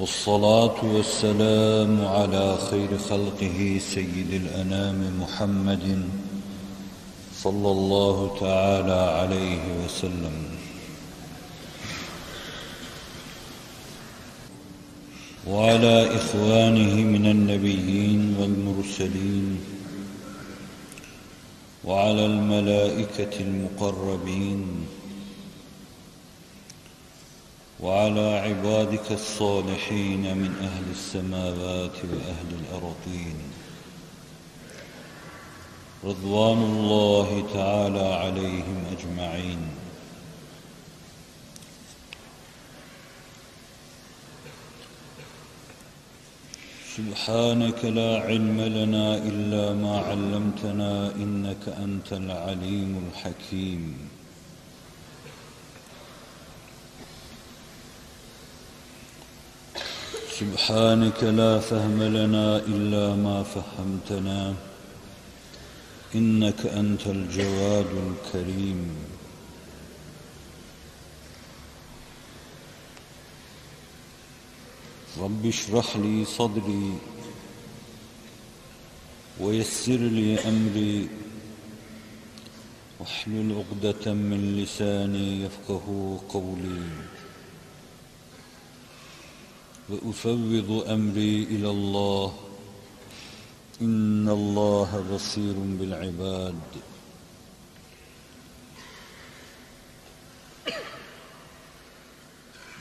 والصلاة والسلام على خير خلقه سيد الأنام محمد صلى الله تعالى عليه وسلم. وعلى إخوانه من النبيين والمرسلين وعلى الملائكة المقربين وعلى عبادك الصالحين من أهل السماوات وأهل الأرضين. رضوان الله تعالى عليهم أجمعين. سبحانك لا علم لنا إلا ما علمتنا إنك أنت العليم الحكيم. سبحانك لا فهم لنا إلا ما فهمتنا. إنك أنت الجواد الكريم. رب اشرح لي صدري ويسر لي أمري. واحلل عقدة من لساني يفقه قولي. وأفوض أمري إلى الله. إن الله بصير بالعباد.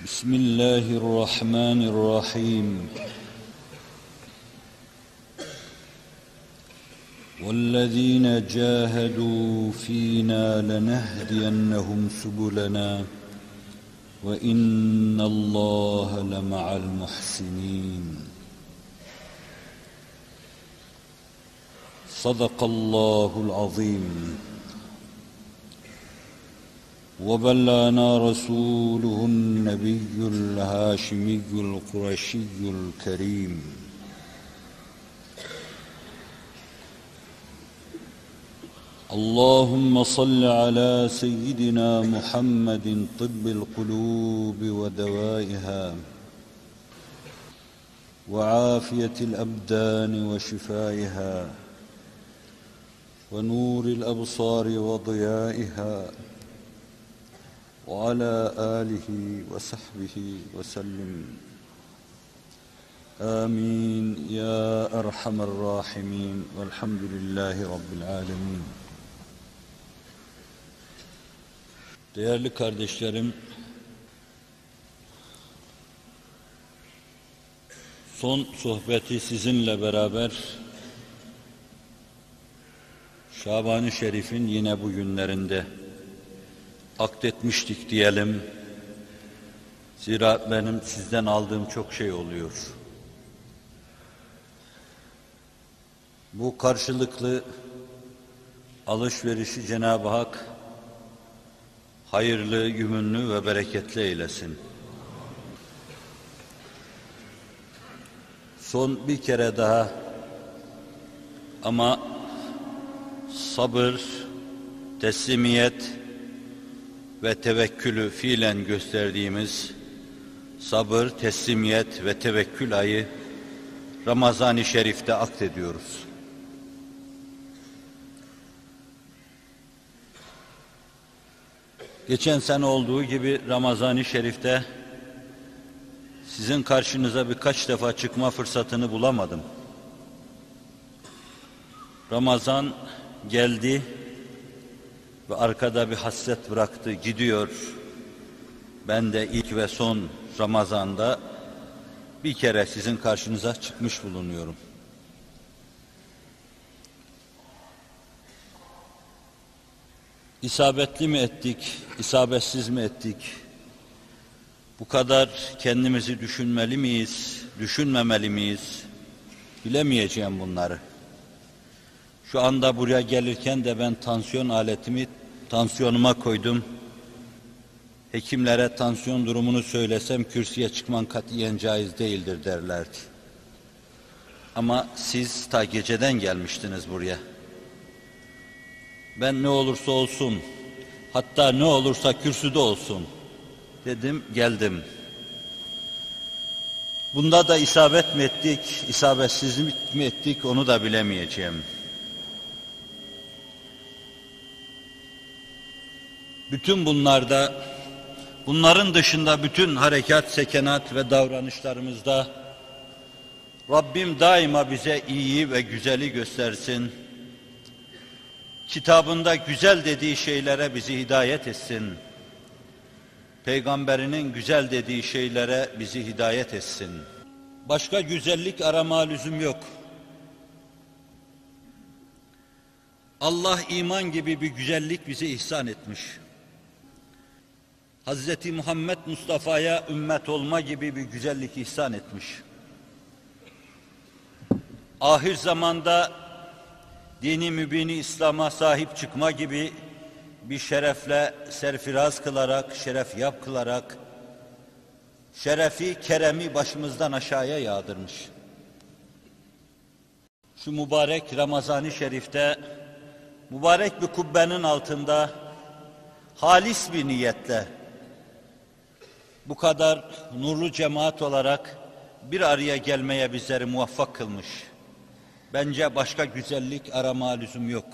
بسم الله الرحمن الرحيم. والذين جاهدوا فينا لنهدينهم سبلنا. وإن الله لمع المحسنين. صدق الله العظيم. وبلغنا رسوله النبي الهاشمي القرشي الكريم. اللهم صل على سيدنا محمد طب القلوب ودوائها وعافية الأبدان وشفائها ونور الأبصار وضيائها وعلى آله وصحبه وسلم. آمين. يا أرحم الراحمين. والحمد لله رب العالمين. Değerli kardeşlerim, son sohbeti sizinle beraber Şaban-ı Şerif'in yine bu günlerinde akdetmiştik diyelim. Zira benim sizden aldığım çok şey oluyor. Bu karşılıklı alışverişi Cenab-ı Hak hayırlı, yümünlü ve bereketli eylesin. Son bir kere daha ama sabır, teslimiyet ve tevekkülü fiilen gösterdiğimiz sabır, teslimiyet ve tevekkül ayı Ramazan-ı Şerif'te akdediyoruz. Geçen sene olduğu gibi Ramazan-ı Şerif'te sizin karşınıza birkaç defa çıkma fırsatını bulamadım. Ramazan geldi ve arkada bir hasret bıraktı, gidiyor. Ben de ilk ve son Ramazan'da bir kere sizin karşınıza çıkmış bulunuyorum. İsabetli mi ettik, isabetsiz mi ettik? Bu kadar kendimizi düşünmeli miyiz, düşünmemeli miyiz? Bilemeyeceğim bunları. Şu anda buraya gelirken de ben tansiyon aletimi tansiyonuma koydum. Hekimlere tansiyon durumunu söylesem kürsüye çıkman katiyen caiz değildir derlerdi. Ama siz ta geceden gelmiştiniz buraya. Ben ne olursa olsun, hatta ne olursa kürsüde olsun dedim, geldim. Bunda da isabet mi ettik, isabetsizlik mi ettik onu da bilemeyeceğim. Bütün bunlarda, bunların dışında bütün harekat, sekenat ve davranışlarımızda Rabbim daima bize iyiyi ve güzeli göstersin. Kitabında güzel dediği şeylere bizi hidayet etsin. Peygamberinin güzel dediği şeylere bizi hidayet etsin. Başka güzellik arama lüzum yok. Allah iman gibi bir güzellik bize ihsan etmiş. Hazreti Muhammed Mustafa'ya ümmet olma gibi bir güzellik ihsan etmiş. Ahir zamanda dini mübini İslam'a sahip çıkma gibi bir şerefle serfiraz kılarak, şeref yap kılarak, şerefi, keremi başımızdan aşağıya yağdırmış. Şu mübarek Ramazan-ı Şerif'te, mübarek bir kubbenin altında, halis bir niyetle, bu kadar nurlu cemaat olarak bir araya gelmeye bizleri muvaffak kılmış. Bence başka güzellik arama lüzum yok.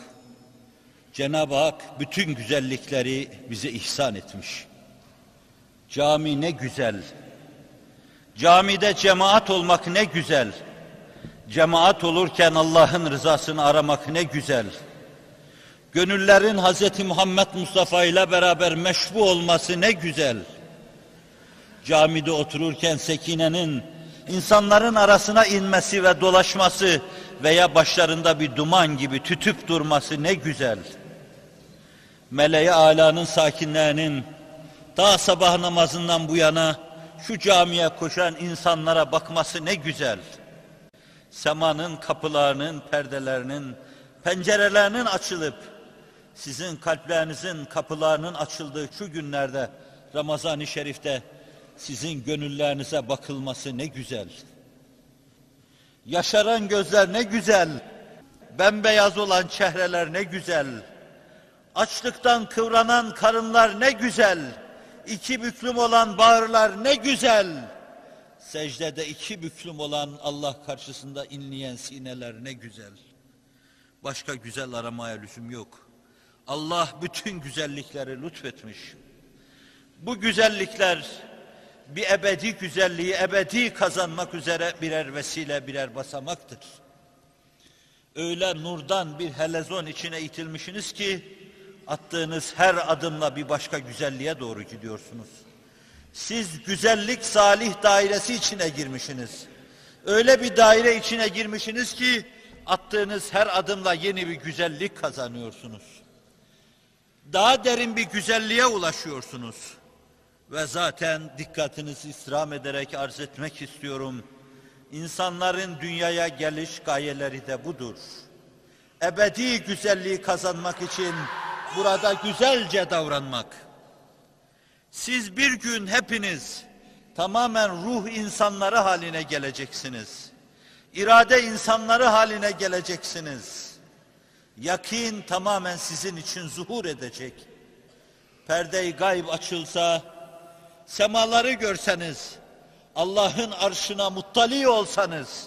Cenab-ı Hak bütün güzellikleri bize ihsan etmiş. Cami ne güzel. Camide cemaat olmak ne güzel. Cemaat olurken Allah'ın rızasını aramak ne güzel. Gönüllerin Hz. Muhammed Mustafa ile beraber meşbu olması ne güzel. Camide otururken sekinenin insanların arasına inmesi ve dolaşması veya başlarında bir duman gibi tütüp durması ne güzel. Meleği alanın sakinlerinin ta sabah namazından bu yana şu camiye koşan insanlara bakması ne güzel. Semanın kapılarının, perdelerinin, pencerelerinin açılıp sizin kalplerinizin kapılarının açıldığı şu günlerde Ramazan-ı Şerif'te sizin gönüllerinize bakılması ne güzel. Yaşaran gözler ne güzel. Bembeyaz olan çehreler ne güzel. Açlıktan kıvranan karınlar ne güzel. İki büklüm olan bağırlar ne güzel. Secdede iki büklüm olan Allah karşısında inleyen sineler ne güzel. Başka güzel aramaya lüzum yok. Allah bütün güzellikleri lütfetmiş. Bu güzellikler bir ebedi güzelliği ebedi kazanmak üzere birer vesile birer basamaktır. Öyle nurdan bir helezon içine itilmişsiniz ki attığınız her adımla bir başka güzelliğe doğru gidiyorsunuz. Siz güzellik salih dairesi içine girmişsiniz. Öyle bir daire içine girmişsiniz ki attığınız her adımla yeni bir güzellik kazanıyorsunuz. Daha derin bir güzelliğe ulaşıyorsunuz. Ve zaten dikkatinizi istirham ederek arz etmek istiyorum. İnsanların dünyaya geliş gayeleri de budur. Ebedi güzelliği kazanmak için burada güzelce davranmak. Siz bir gün hepiniz tamamen ruh insanları haline geleceksiniz. İrade insanları haline geleceksiniz. Yakin tamamen sizin için zuhur edecek. Perde-i gayb açılsa, semaları görseniz, Allah'ın arşına muttali olsanız,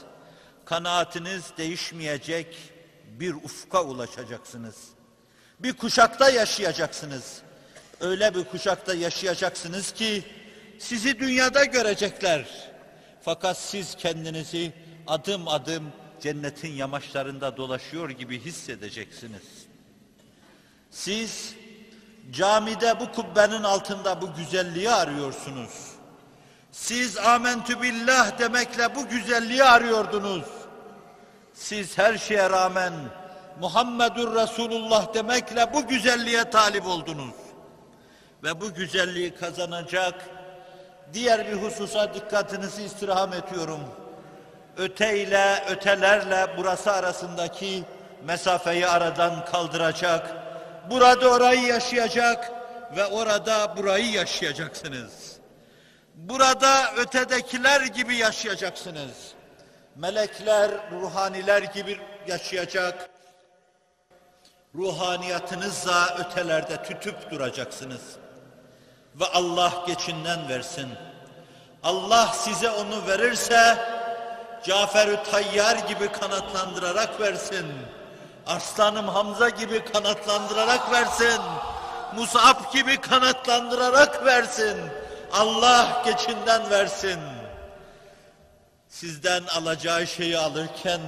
kanaatiniz değişmeyecek bir ufka ulaşacaksınız. Bir kuşakta yaşayacaksınız. Öyle bir kuşakta yaşayacaksınız ki sizi dünyada görecekler. Fakat siz kendinizi adım adım cennetin yamaçlarında dolaşıyor gibi hissedeceksiniz. Siz camide bu kubbenin altında bu güzelliği arıyorsunuz. Siz amentü billah demekle bu güzelliği arıyordunuz. Siz her şeye rağmen Muhammedur Resulullah demekle bu güzelliğe talip oldunuz. Ve bu güzelliği kazanacak diğer bir hususa dikkatinizi istirham ediyorum. öte ile ötelerle burası arasındaki mesafeyi aradan kaldıracak. Burada orayı yaşayacak ve orada burayı yaşayacaksınız. Burada ötedekiler gibi yaşayacaksınız. Melekler, ruhaniler gibi yaşayacak. Ruhaniyatınızla ötelerde tütüp duracaksınız. Ve Allah geçinden versin. Allah size onu verirse Cafer-ü Tayyar gibi kanatlandırarak versin. Arslanım Hamza gibi kanatlandırarak versin. Musab gibi kanatlandırarak versin. Allah geçinden versin. Sizden alacağı şeyi alırken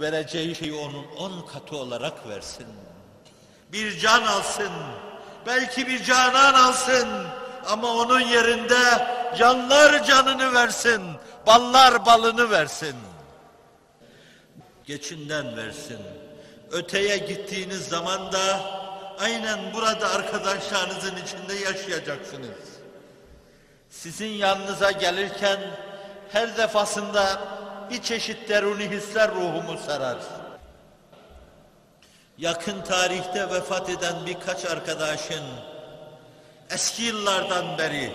vereceği şeyi onun on katı olarak versin. Bir can alsın, belki bir canan alsın ama onun yerinde canlar canını versin, ballar balını versin. Geçinden versin. Öteye gittiğiniz zaman da aynen burada arkadaşlarınızın içinde yaşayacaksınız. Sizin yanınıza gelirken her defasında bir çeşit deruni hisler ruhumu sarar. Yakın tarihte vefat eden birkaç arkadaşın eski yıllardan beri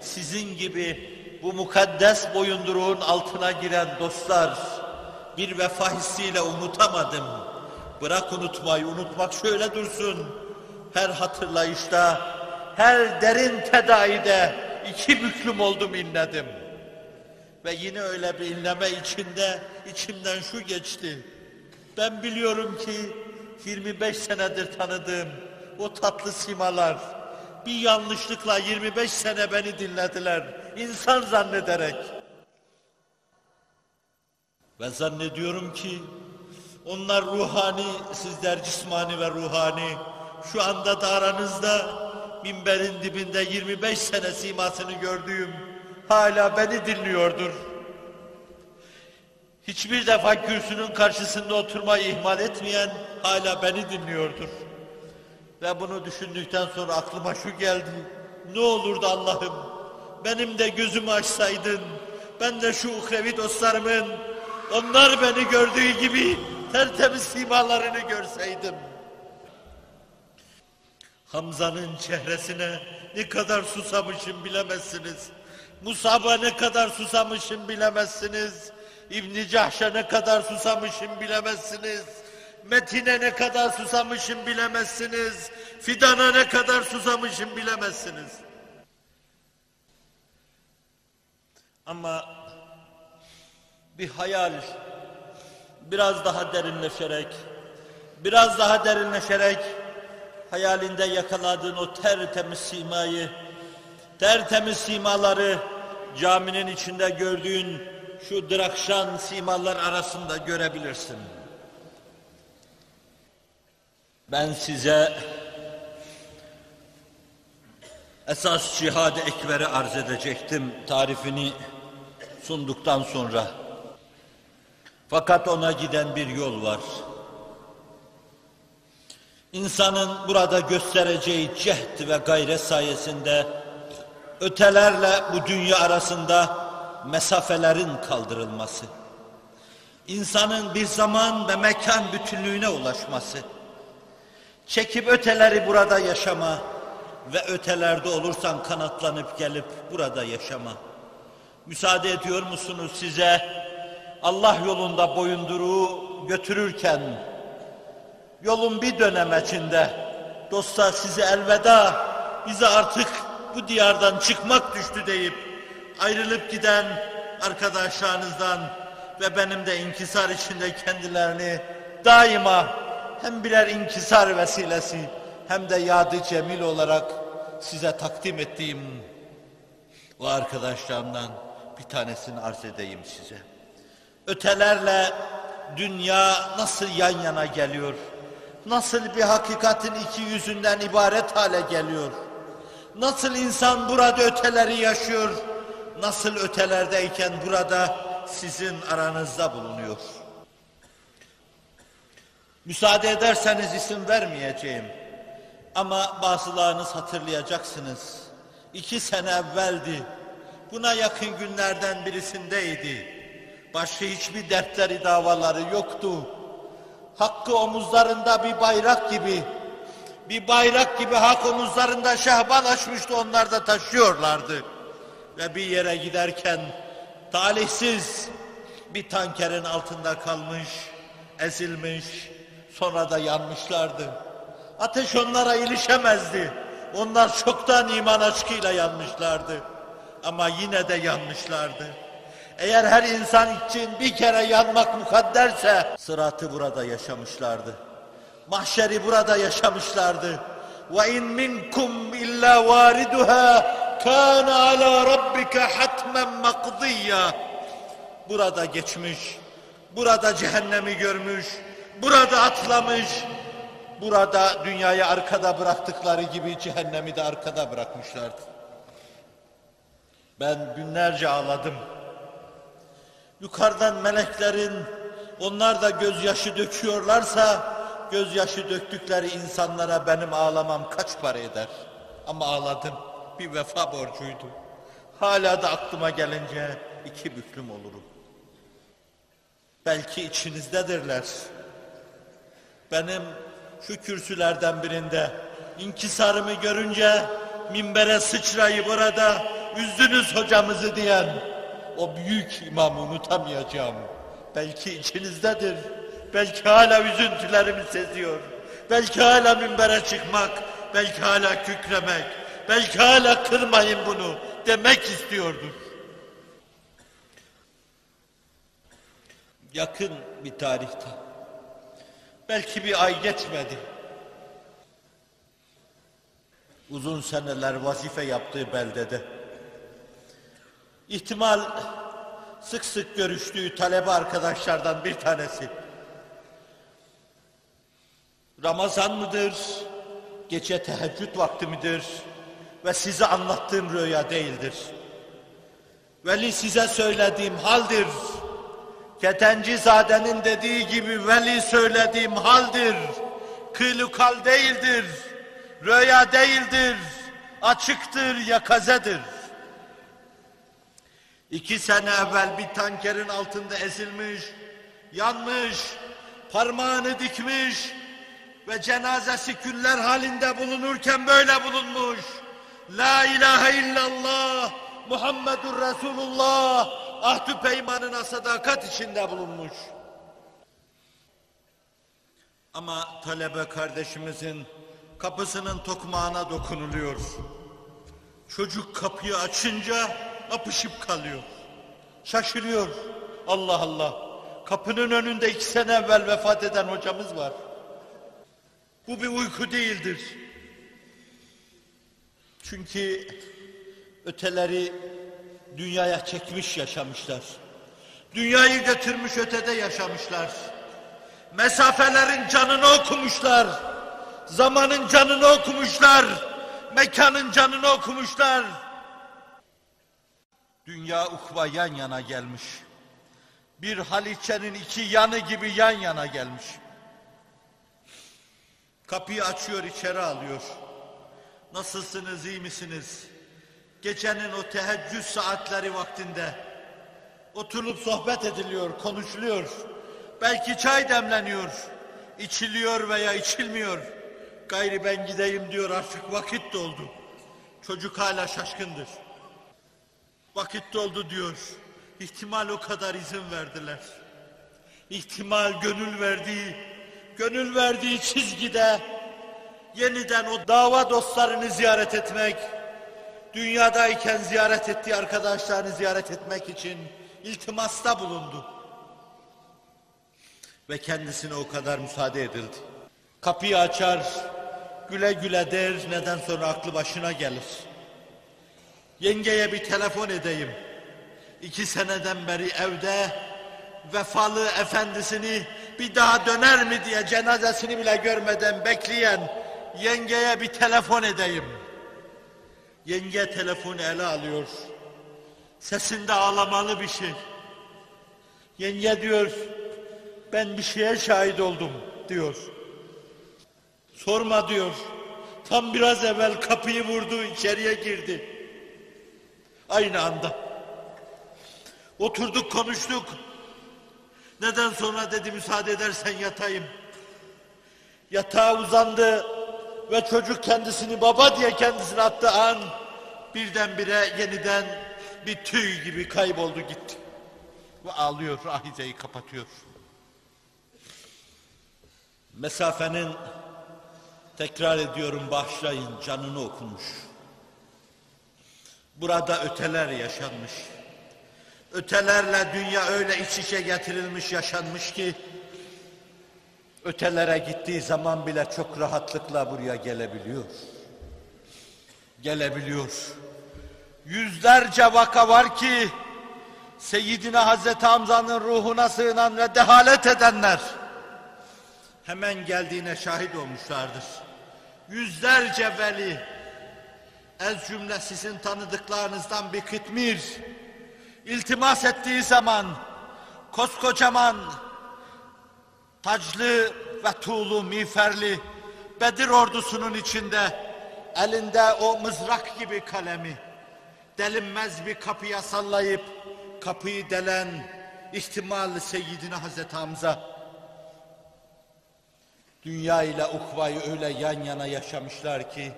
sizin gibi bu mukaddes boyunduruğun altına giren dostlar bir vefa hissiyle unutamadım. Bırak unutmayı, unutmak şöyle dursun. Her hatırlayışta, her derin tedaide iki büklüm oldum inledim. Ve yine öyle bir inleme içinde içimden şu geçti. Ben biliyorum ki 25 senedir tanıdığım o tatlı simalar bir yanlışlıkla 25 sene beni dinlediler. insan zannederek. Ve zannediyorum ki onlar ruhani, sizler cismani ve ruhani. Şu anda da aranızda minberin dibinde 25 sene simasını gördüğüm hala beni dinliyordur. Hiçbir defa kürsünün karşısında oturmayı ihmal etmeyen hala beni dinliyordur. Ve bunu düşündükten sonra aklıma şu geldi. Ne olurdu Allah'ım benim de gözümü açsaydın. Ben de şu uhrevi dostlarımın onlar beni gördüğü gibi tertemiz simalarını görseydim. Hamza'nın çehresine ne kadar susamışım bilemezsiniz. Musab'a ne kadar susamışım bilemezsiniz. İbn Cahş'a ne kadar susamışım bilemezsiniz. Metin'e ne kadar susamışım bilemezsiniz. Fidan'a ne kadar susamışım bilemezsiniz. Ama bir hayal biraz daha derinleşerek, biraz daha derinleşerek hayalinde yakaladığın o tertemiz simayı, tertemiz simaları caminin içinde gördüğün şu drakşan simalar arasında görebilirsin. Ben size esas cihad-ı ekberi arz edecektim tarifini sunduktan sonra. Fakat ona giden bir yol var. İnsanın burada göstereceği cehd ve gayret sayesinde ötelerle bu dünya arasında mesafelerin kaldırılması, insanın bir zaman ve mekan bütünlüğüne ulaşması, çekip öteleri burada yaşama ve ötelerde olursan kanatlanıp gelip burada yaşama. Müsaade ediyor musunuz size Allah yolunda boyunduruğu götürürken yolun bir dönemecinde dostlar size elveda bize artık bu diyardan çıkmak düştü deyip ayrılıp giden arkadaşlarınızdan ve benim de inkisar içinde kendilerini daima hem birer inkisar vesilesi hem de yadı cemil olarak size takdim ettiğim o arkadaşlarımdan bir tanesini arz edeyim size. Ötelerle dünya nasıl yan yana geliyor? Nasıl bir hakikatin iki yüzünden ibaret hale geliyor? Nasıl insan burada öteleri yaşıyor? Nasıl ötelerdeyken burada sizin aranızda bulunuyor? Müsaade ederseniz isim vermeyeceğim. Ama bazılarınız hatırlayacaksınız. İki sene evveldi. Buna yakın günlerden birisindeydi. Başka hiçbir dertleri, davaları yoktu. Hakkı omuzlarında bir bayrak gibi, bir bayrak gibi hak omuzlarında şehbal açmıştı, onlar da taşıyorlardı. Ve bir yere giderken talihsiz bir tankerin altında kalmış, ezilmiş, sonra da yanmışlardı. Ateş onlara ilişemezdi. Onlar çoktan iman aşkıyla yanmışlardı. Ama yine de yanmışlardı. Eğer her insan için bir kere yanmak mukadderse sıratı burada yaşamışlardı. Mahşeri burada yaşamışlardı. Ve in minkum illa variduha kana ala rabbika hatmen makdiya. Burada geçmiş, burada cehennemi görmüş, burada atlamış, burada dünyayı arkada bıraktıkları gibi cehennemi de arkada bırakmışlardı. Ben günlerce ağladım. Yukarıdan meleklerin onlar da gözyaşı döküyorlarsa gözyaşı döktükleri insanlara benim ağlamam kaç para eder? Ama ağladım. Bir vefa borcuydu. Hala da aklıma gelince iki büklüm olurum. Belki içinizdedirler. Benim şu kürsülerden birinde inkisarımı görünce minbere sıçrayıp orada üzdünüz hocamızı diyen o büyük imamı unutamayacağım. Belki içinizdedir. Belki hala üzüntülerimi seziyor. Belki hala minbere çıkmak, belki hala kükremek, belki hala kırmayın bunu demek istiyordur. Yakın bir tarihte. Belki bir ay geçmedi. Uzun seneler vazife yaptığı beldede. İhtimal sık sık görüştüğü talebe arkadaşlardan bir tanesi. Ramazan mıdır? Gece teheccüd vakti midir? Ve size anlattığım rüya değildir. Veli size söylediğim haldir. Ketencizade'nin dediği gibi veli söylediğim haldir. Kılukal değildir. Rüya değildir. Açıktır, yakazedir. İki sene evvel bir tankerin altında ezilmiş, yanmış, parmağını dikmiş ve cenazesi küller halinde bulunurken böyle bulunmuş. La ilahe illallah Muhammedur Resulullah ahdü peymanına sadakat içinde bulunmuş. Ama talebe kardeşimizin kapısının tokmağına dokunuluyor. Çocuk kapıyı açınca apışıp kalıyor. Şaşırıyor. Allah Allah. Kapının önünde iki sene evvel vefat eden hocamız var. Bu bir uyku değildir. Çünkü öteleri dünyaya çekmiş yaşamışlar. Dünyayı götürmüş ötede yaşamışlar. Mesafelerin canını okumuşlar. Zamanın canını okumuşlar. Mekanın canını okumuşlar. Dünya ukva yan yana gelmiş. Bir haliçenin iki yanı gibi yan yana gelmiş. Kapıyı açıyor içeri alıyor. Nasılsınız iyi misiniz? Gecenin o teheccüd saatleri vaktinde oturup sohbet ediliyor, konuşuluyor. Belki çay demleniyor. içiliyor veya içilmiyor. Gayri ben gideyim diyor artık vakit doldu. Çocuk hala şaşkındır. Vakit doldu diyor. İhtimal o kadar izin verdiler. İhtimal gönül verdiği, gönül verdiği çizgide yeniden o dava dostlarını ziyaret etmek, dünyadayken ziyaret ettiği arkadaşlarını ziyaret etmek için iltimasta bulundu. Ve kendisine o kadar müsaade edildi. Kapıyı açar, güle güle der, neden sonra aklı başına gelir. Yengeye bir telefon edeyim. İki seneden beri evde vefalı efendisini bir daha döner mi diye cenazesini bile görmeden bekleyen yengeye bir telefon edeyim. Yenge telefonu ele alıyor. Sesinde ağlamalı bir şey. Yenge diyor, ben bir şeye şahit oldum diyor. Sorma diyor. Tam biraz evvel kapıyı vurdu, içeriye girdi. Aynı anda. Oturduk konuştuk. Neden sonra dedi müsaade edersen yatayım. Yatağa uzandı ve çocuk kendisini baba diye kendisine attığı an birdenbire yeniden bir tüy gibi kayboldu gitti. Ve ağlıyor, ahizeyi kapatıyor. Mesafenin tekrar ediyorum bağışlayın canını okumuş. Burada öteler yaşanmış. Ötelerle dünya öyle iç içe getirilmiş, yaşanmış ki ötelere gittiği zaman bile çok rahatlıkla buraya gelebiliyor. Gelebiliyor. Yüzlerce vaka var ki Seyyidina Hazreti Hamza'nın ruhuna sığınan ve dehalet edenler hemen geldiğine şahit olmuşlardır. Yüzlerce veli ez cümle sizin tanıdıklarınızdan bir kıtmir. İltimas ettiği zaman koskocaman taclı ve tuğlu miğferli Bedir ordusunun içinde elinde o mızrak gibi kalemi delinmez bir kapıya sallayıp kapıyı delen ihtimal Seyyidina Hazreti Hamza dünya ile ukvayı öyle yan yana yaşamışlar ki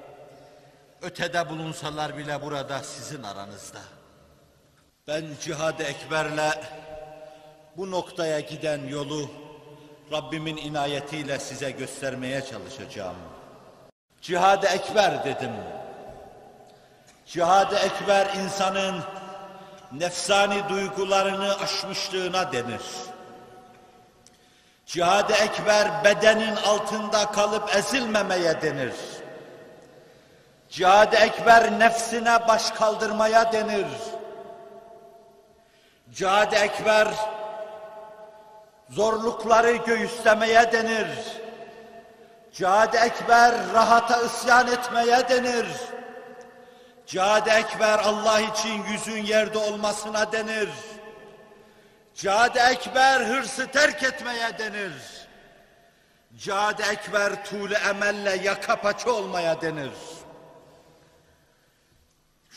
ötede bulunsalar bile burada sizin aranızda. Ben cihad-ı ekberle bu noktaya giden yolu Rabbimin inayetiyle size göstermeye çalışacağım. Cihad-ı ekber dedim. Cihad-ı ekber insanın nefsani duygularını aşmışlığına denir. Cihad-ı ekber bedenin altında kalıp ezilmemeye denir. Cihad-ı ekber nefsine baş kaldırmaya denir. Cihad-ı ekber zorlukları göğüslemeye denir. Cihad-ı ekber rahata isyan etmeye denir. Cihad-ı ekber Allah için yüzün yerde olmasına denir. Cihad-ı ekber hırsı terk etmeye denir. Cihad-ı ekber tuğle emelle yaka paça olmaya denir.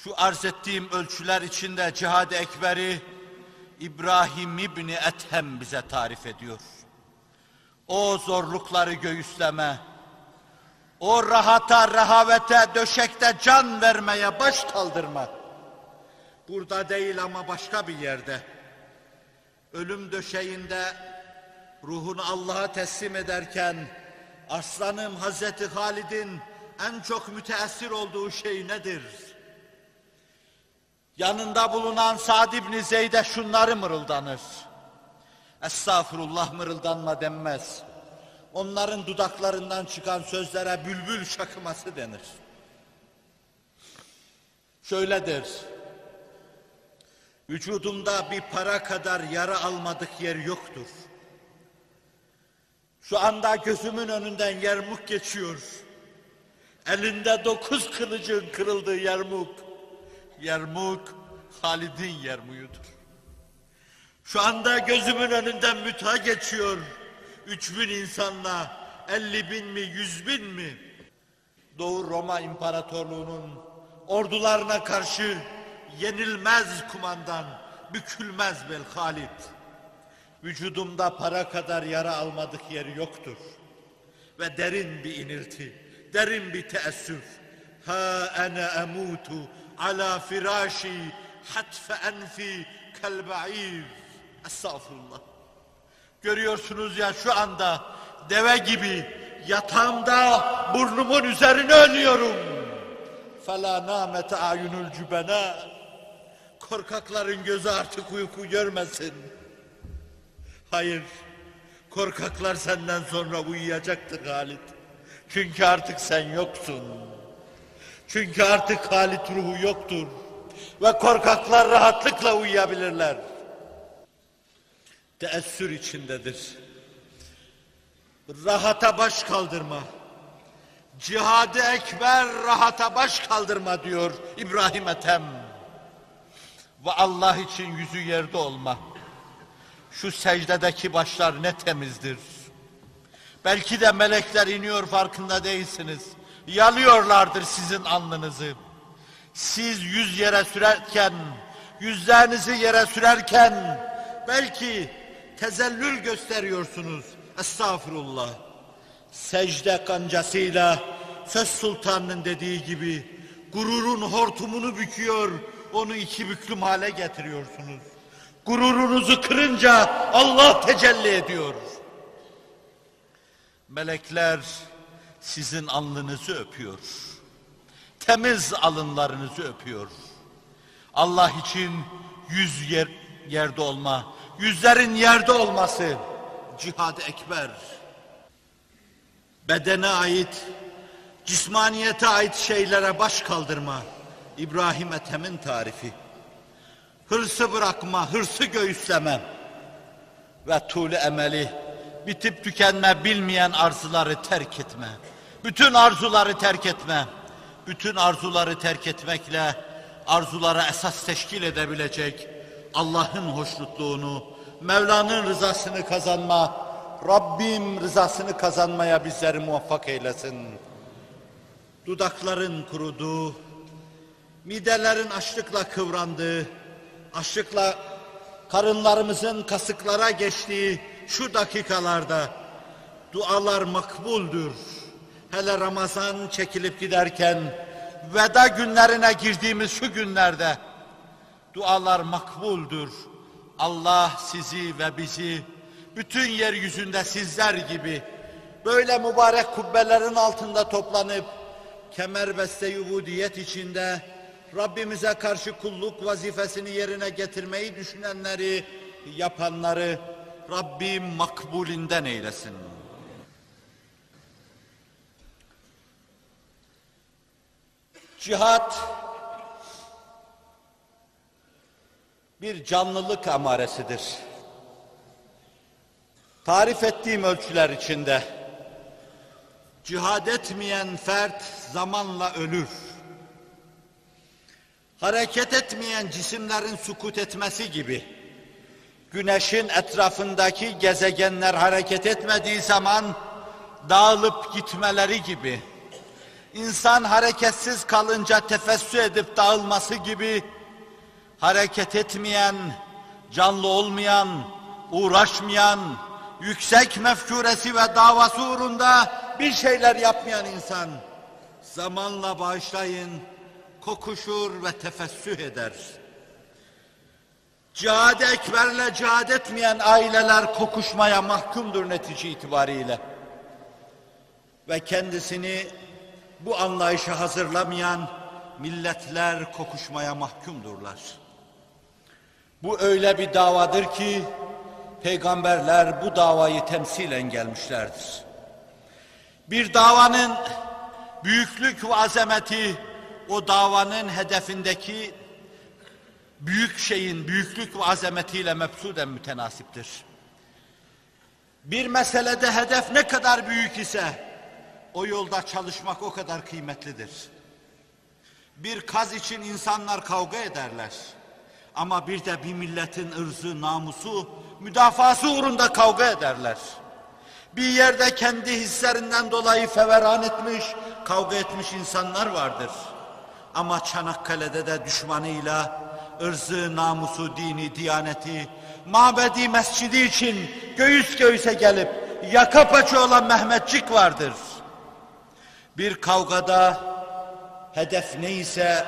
Şu arz ettiğim ölçüler içinde cihad-ı ekberi İbrahim İbni Ethem bize tarif ediyor. O zorlukları göğüsleme, o rahata, rehavete, döşekte can vermeye baş kaldırma. Burada değil ama başka bir yerde. Ölüm döşeğinde ruhunu Allah'a teslim ederken aslanım Hazreti Halid'in en çok müteessir olduğu şey nedir? Yanında bulunan Sa'd ibn Zeyd'e şunları mırıldanır. Estağfurullah mırıldanma denmez. Onların dudaklarından çıkan sözlere bülbül şakıması denir. Şöyledir. Vücudumda bir para kadar yara almadık yer yoktur. Şu anda gözümün önünden yermuk geçiyor. Elinde dokuz kılıcın kırıldığı yermuk. Yermuk Halid'in yermuyudur. Şu anda gözümün önünden müta geçiyor. Üç bin insanla elli bin mi yüz bin mi? Doğu Roma İmparatorluğu'nun ordularına karşı yenilmez kumandan, bükülmez bel Halid. Vücudumda para kadar yara almadık yeri yoktur. Ve derin bir inilti, derin bir teessüf. Ha ene emutu ala firâşi hatfe enfi kelbe'iv. Estağfurullah. Görüyorsunuz ya şu anda deve gibi yatağımda burnumun üzerine ölüyorum. Fela namete ayunul cübena. Korkakların gözü artık uyku görmesin. Hayır, korkaklar senden sonra uyuyacaktır Halit. Çünkü artık sen yoksun. Çünkü artık Halit ruhu yoktur. Ve korkaklar rahatlıkla uyuyabilirler. Teessür içindedir. Rahata baş kaldırma. Cihadı ekber rahata baş kaldırma diyor İbrahim Ethem. Ve Allah için yüzü yerde olma. Şu secdedeki başlar ne temizdir. Belki de melekler iniyor farkında değilsiniz. Yalıyorlardır sizin alnınızı. Siz yüz yere sürerken, yüzlerinizi yere sürerken belki tezellül gösteriyorsunuz. Estağfurullah. Secde kancasıyla söz sultanının dediği gibi gururun hortumunu büküyor, onu iki büklüm hale getiriyorsunuz. Gururunuzu kırınca Allah tecelli ediyor. Melekler sizin alnınızı öpüyor. Temiz alınlarınızı öpüyor. Allah için yüz yer, yerde olma, yüzlerin yerde olması cihad ekber. Bedene ait, cismaniyete ait şeylere baş kaldırma. İbrahim Ethem'in tarifi. Hırsı bırakma, hırsı göğüsleme ve tuğlu emeli bitip tükenme bilmeyen arzuları terk etme. Bütün arzuları terk etme. Bütün arzuları terk etmekle arzulara esas teşkil edebilecek Allah'ın hoşnutluğunu, Mevla'nın rızasını kazanma, Rabbim rızasını kazanmaya bizleri muvaffak eylesin. Dudakların kurudu, midelerin açlıkla kıvrandığı, açlıkla karınlarımızın kasıklara geçtiği şu dakikalarda dualar makbuldür. Hele Ramazan çekilip giderken veda günlerine girdiğimiz şu günlerde dualar makbuldür. Allah sizi ve bizi bütün yeryüzünde sizler gibi böyle mübarek kubbelerin altında toplanıp kemerbeste yubudiyet içinde Rabbimize karşı kulluk vazifesini yerine getirmeyi düşünenleri, yapanları Rabbim makbulinden eylesin. Cihat bir canlılık amaresidir. Tarif ettiğim ölçüler içinde cihad etmeyen fert zamanla ölür. Hareket etmeyen cisimlerin sukut etmesi gibi güneşin etrafındaki gezegenler hareket etmediği zaman dağılıp gitmeleri gibi insan hareketsiz kalınca tefessü edip dağılması gibi hareket etmeyen, canlı olmayan, uğraşmayan, yüksek mefkuresi ve davası uğrunda bir şeyler yapmayan insan zamanla bağışlayın, kokuşur ve tefessüh eder. Cihad ekberle cihad etmeyen aileler kokuşmaya mahkumdur netice itibariyle. Ve kendisini bu anlayışa hazırlamayan milletler kokuşmaya mahkumdurlar. Bu öyle bir davadır ki peygamberler bu davayı temsilen gelmişlerdir. Bir davanın büyüklük ve azameti o davanın hedefindeki büyük şeyin büyüklük ve azametiyle mebsuden mütenasiptir. Bir meselede hedef ne kadar büyük ise o yolda çalışmak o kadar kıymetlidir. Bir kaz için insanlar kavga ederler. Ama bir de bir milletin ırzı, namusu, müdafası uğrunda kavga ederler. Bir yerde kendi hislerinden dolayı feveran etmiş, kavga etmiş insanlar vardır. Ama Çanakkale'de de düşmanıyla ırzı, namusu, dini, diyaneti, mabedi mescidi için göğüs göğüse gelip yaka paça olan Mehmetçik vardır. Bir kavgada hedef neyse,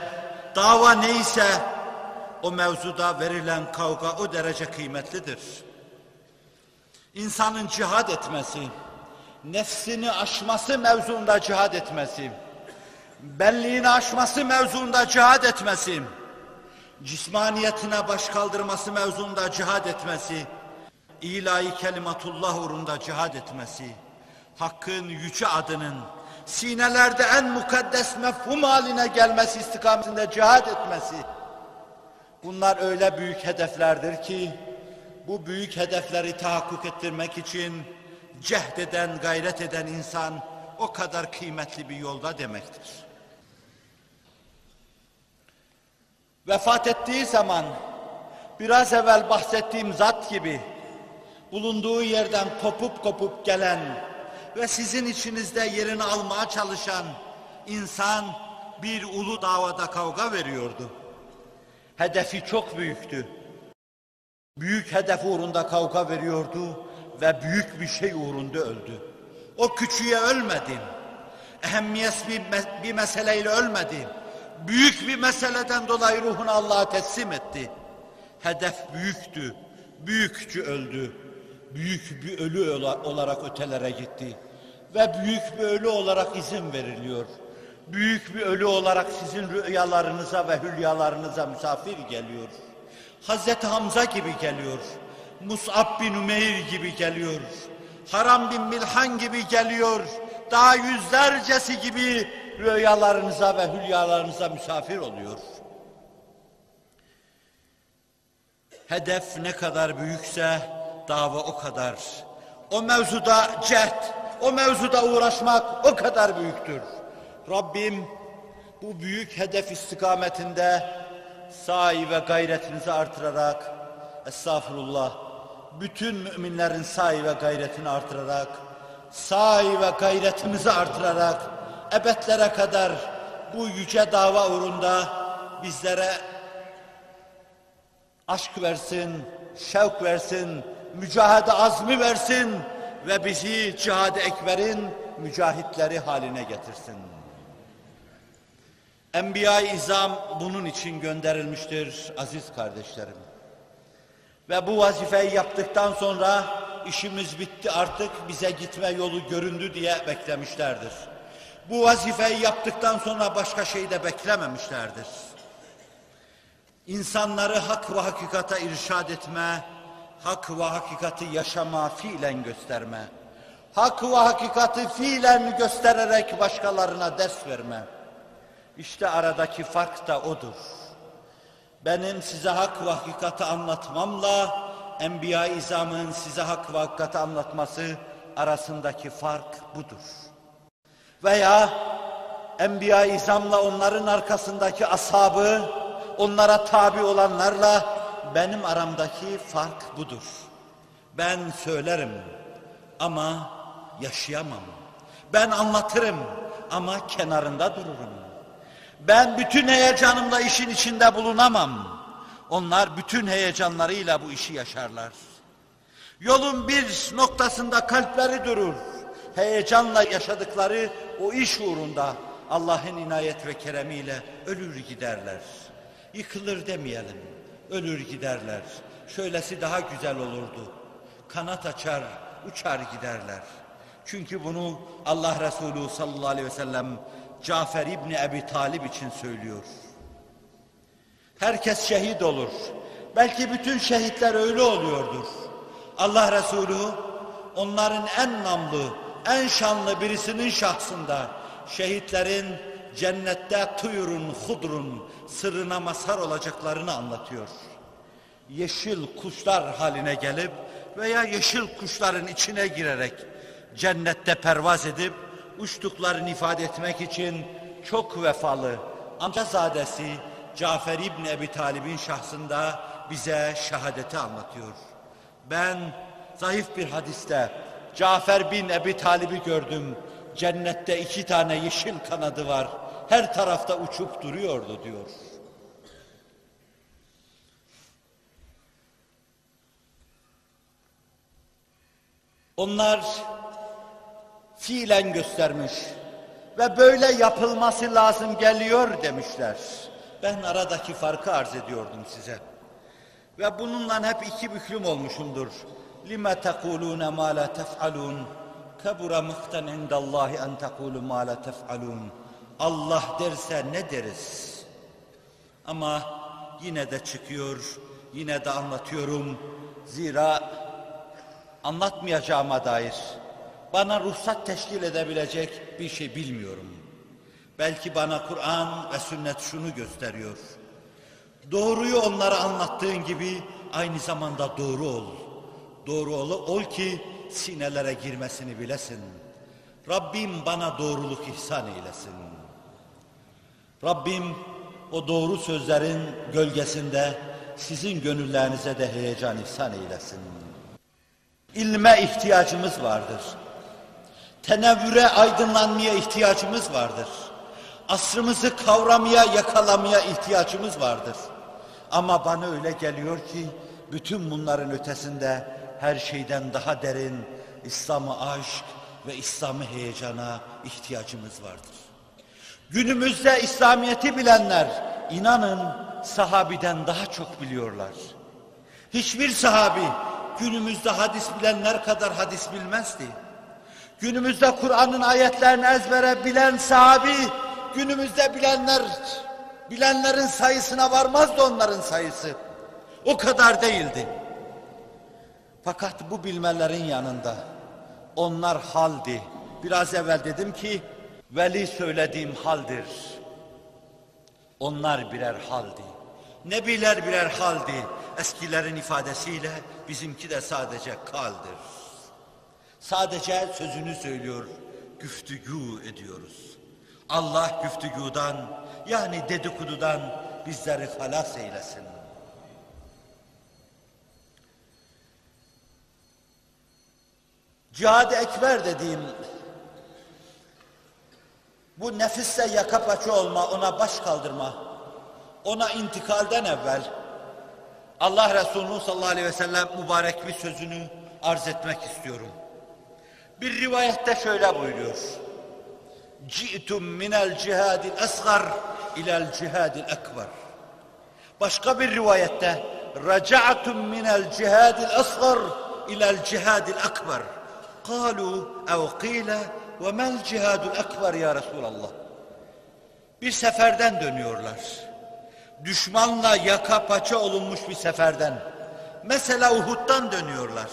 dava neyse o mevzuda verilen kavga o derece kıymetlidir. İnsanın cihad etmesi, nefsini aşması mevzuunda cihad etmesi, benliğini aşması mevzuunda cihad etmesi, cismaniyetine baş kaldırması mevzuunda cihad etmesi, ilahi kelimatullah uğrunda cihad etmesi, hakkın yüce adının sinelerde en mukaddes mefhum haline gelmesi istikametinde cihad etmesi, bunlar öyle büyük hedeflerdir ki, bu büyük hedefleri tahakkuk ettirmek için cehd eden, gayret eden insan o kadar kıymetli bir yolda demektir. Vefat ettiği zaman biraz evvel bahsettiğim zat gibi bulunduğu yerden kopup kopup gelen ve sizin içinizde yerini almaya çalışan insan bir ulu davada kavga veriyordu. Hedefi çok büyüktü. Büyük hedef uğrunda kavga veriyordu ve büyük bir şey uğrunda öldü. O küçüğe ölmedi. Ehemmiyetsiz bir, bir meseleyle ölmedi. Büyük bir meseleden dolayı ruhunu Allah'a teslim etti. Hedef büyüktü. Büyükçü öldü. Büyük bir ölü ola- olarak ötelere gitti. Ve büyük bir ölü olarak izin veriliyor. Büyük bir ölü olarak sizin rüyalarınıza ve hülyalarınıza misafir geliyor. Hazreti Hamza gibi geliyor. Mus'ab bin Ümeyr gibi geliyor. Haram bin Milhan gibi geliyor. Daha yüzlercesi gibi rüyalarınıza ve hülyalarınıza misafir oluyor. Hedef ne kadar büyükse dava o kadar. O mevzuda cehd, o mevzuda uğraşmak o kadar büyüktür. Rabbim bu büyük hedef istikametinde sahi ve gayretinizi artırarak, estağfurullah, bütün müminlerin sahi ve gayretini artırarak, sahi ve gayretimizi artırarak, ebedlere kadar bu yüce dava uğrunda bizlere aşk versin, şevk versin, mücahede azmi versin ve bizi cihad-ı ekberin mücahitleri haline getirsin. Enbiya-i İzam bunun için gönderilmiştir aziz kardeşlerim. Ve bu vazifeyi yaptıktan sonra işimiz bitti artık bize gitme yolu göründü diye beklemişlerdir. Bu vazifeyi yaptıktan sonra başka şey de beklememişlerdir. İnsanları hak ve hakikata irşad etme, hak ve hakikati yaşama, fiilen gösterme. Hak ve hakikati fiilen göstererek başkalarına ders verme. İşte aradaki fark da odur. Benim size hak ve hakikati anlatmamla Enbiya-i İzam'ın size hak ve hakikati anlatması arasındaki fark budur. Veya Enbiya-i İzam'la onların arkasındaki ashabı, onlara tabi olanlarla benim aramdaki fark budur. Ben söylerim ama yaşayamam. Ben anlatırım ama kenarında dururum. Ben bütün heyecanımla işin içinde bulunamam. Onlar bütün heyecanlarıyla bu işi yaşarlar. Yolun bir noktasında kalpleri durur. Heyecanla yaşadıkları o iş uğrunda Allah'ın inayet ve keremiyle ölür giderler. Yıkılır demeyelim, ölür giderler. Şöylesi daha güzel olurdu. Kanat açar, uçar giderler. Çünkü bunu Allah Resulü sallallahu aleyhi ve sellem Cafer İbni Ebi Talib için söylüyor. Herkes şehit olur. Belki bütün şehitler öyle oluyordur. Allah Resulü onların en namlı, en şanlı birisinin şahsında şehitlerin cennette tuyurun, hudrun sırrına mazhar olacaklarını anlatıyor. Yeşil kuşlar haline gelip veya yeşil kuşların içine girerek cennette pervaz edip uçtuklarını ifade etmek için çok vefalı amcazadesi Cafer İbni Ebi Talib'in şahsında bize şehadeti anlatıyor. Ben zayıf bir hadiste Cafer bin Ebi Talib'i gördüm. Cennette iki tane yeşil kanadı var Her tarafta uçup duruyordu diyor. Onlar fiilen göstermiş ve böyle yapılması lazım geliyor demişler. Ben aradaki farkı arz ediyordum size. Ve bununla hep iki büklüm olmuşumdur. لِمَ تَقُولُونَ مَا لَا تَفْعَلُونَ كَبُرَ مُخْتًا عِنْدَ اللّٰهِ اَنْ تَقُولُ مَا لَا تَفْعَلُونَ Allah derse ne deriz? Ama yine de çıkıyor, yine de anlatıyorum. Zira anlatmayacağıma dair bana ruhsat teşkil edebilecek bir şey bilmiyorum. Belki bana Kur'an ve sünnet şunu gösteriyor. Doğruyu onlara anlattığın gibi aynı zamanda doğru ol. Doğru ol, ol ki sinelere girmesini bilesin. Rabbim bana doğruluk ihsan eylesin. Rabbim o doğru sözlerin gölgesinde sizin gönüllerinize de heyecan ihsan eylesin. İlme ihtiyacımız vardır. Tenevvüre, aydınlanmaya ihtiyacımız vardır. Asrımızı kavramaya, yakalamaya ihtiyacımız vardır. Ama bana öyle geliyor ki bütün bunların ötesinde her şeyden daha derin İslam'ı aşk ve İslam'ı heyecana ihtiyacımız vardır. Günümüzde İslamiyet'i bilenler inanın sahabiden daha çok biliyorlar. Hiçbir sahabi günümüzde hadis bilenler kadar hadis bilmezdi. Günümüzde Kur'an'ın ayetlerini ezbere bilen sahabi günümüzde bilenler bilenlerin sayısına varmazdı onların sayısı. O kadar değildi. Fakat bu bilmelerin yanında onlar haldi. Biraz evvel dedim ki veli söylediğim haldir. Onlar birer haldi. Nebiler birer haldi. Eskilerin ifadesiyle bizimki de sadece kaldır. Sadece sözünü söylüyor, güftügü ediyoruz. Allah güftügüden yani dedikodudan bizleri halas eylesin. Cihad-ı Ekber dediğim bu nefisle yaka paça olma, ona baş kaldırma, ona intikalden evvel Allah Resulü sallallahu aleyhi ve sellem mübarek bir sözünü arz etmek istiyorum. Bir rivayette şöyle buyuruyor. Ci'tum minel cihadil esgar ilel cihadil ekber. Başka bir rivayette raca'tum minel cihadil esgar ilel cihadil ekber. Kalu ev kile ve mel cihadul ekber ya Resulallah. Bir seferden dönüyorlar. Düşmanla yaka paça olunmuş bir seferden. Mesela Uhud'dan dönüyorlar.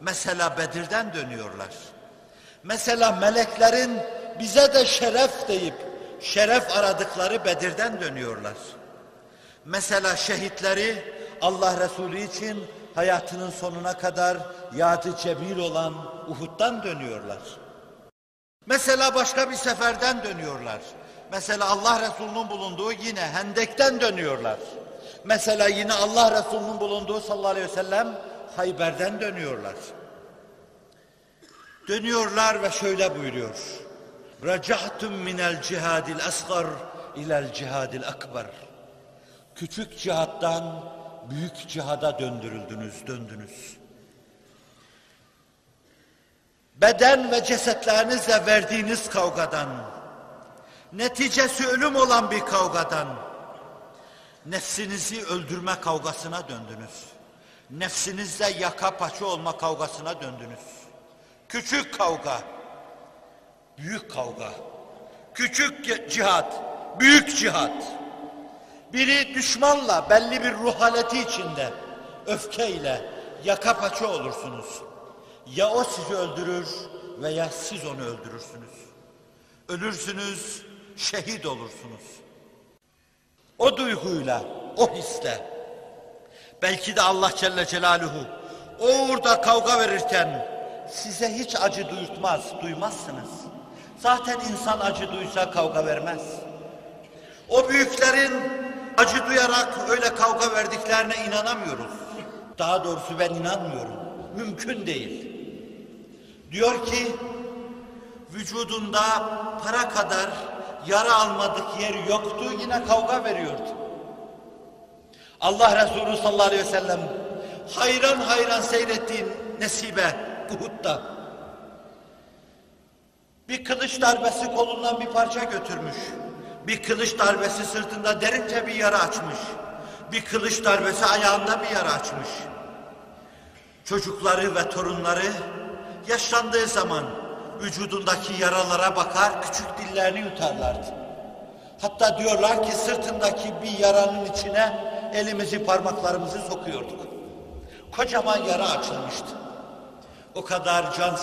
Mesela Bedir'den dönüyorlar. Mesela meleklerin bize de şeref deyip şeref aradıkları Bedir'den dönüyorlar. Mesela şehitleri Allah Resulü için hayatının sonuna kadar yadı cebir olan Uhud'dan dönüyorlar. Mesela başka bir seferden dönüyorlar. Mesela Allah Resulü'nün bulunduğu yine Hendek'ten dönüyorlar. Mesela yine Allah Resulü'nün bulunduğu sallallahu aleyhi ve sellem Hayber'den dönüyorlar. Dönüyorlar ve şöyle buyuruyor. Racahtum minel cihadil asgar ilel cihadil akbar. Küçük cihattan büyük cihada döndürüldünüz, döndünüz. Beden ve cesetlerinizle verdiğiniz kavgadan, neticesi ölüm olan bir kavgadan, nefsinizi öldürme kavgasına döndünüz. Nefsinizle yaka paça olma kavgasına döndünüz. Küçük kavga, büyük kavga. Küçük cihat, büyük cihat. Biri düşmanla belli bir ruh haleti içinde, öfkeyle yaka paça olursunuz. Ya o sizi öldürür veya siz onu öldürürsünüz. Ölürsünüz, şehit olursunuz. O duyguyla, o hisle, belki de Allah Celle Celaluhu o uğurda kavga verirken size hiç acı duyurtmaz, duymazsınız. Zaten insan acı duysa kavga vermez. O büyüklerin acı duyarak öyle kavga verdiklerine inanamıyoruz. Daha doğrusu ben inanmıyorum. Mümkün değil. Diyor ki vücudunda para kadar yara almadık yer yoktu yine kavga veriyordu. Allah Resulü sallallahu aleyhi ve sellem hayran hayran seyrettiğin nesibe Uhud'da bir kılıç darbesi kolundan bir parça götürmüş. Bir kılıç darbesi sırtında derince bir yara açmış. Bir kılıç darbesi ayağında bir yara açmış. Çocukları ve torunları yaşlandığı zaman vücudundaki yaralara bakar, küçük dillerini yutarlardı. Hatta diyorlar ki sırtındaki bir yaranın içine elimizi parmaklarımızı sokuyorduk. Kocaman yara açılmıştı. O kadar can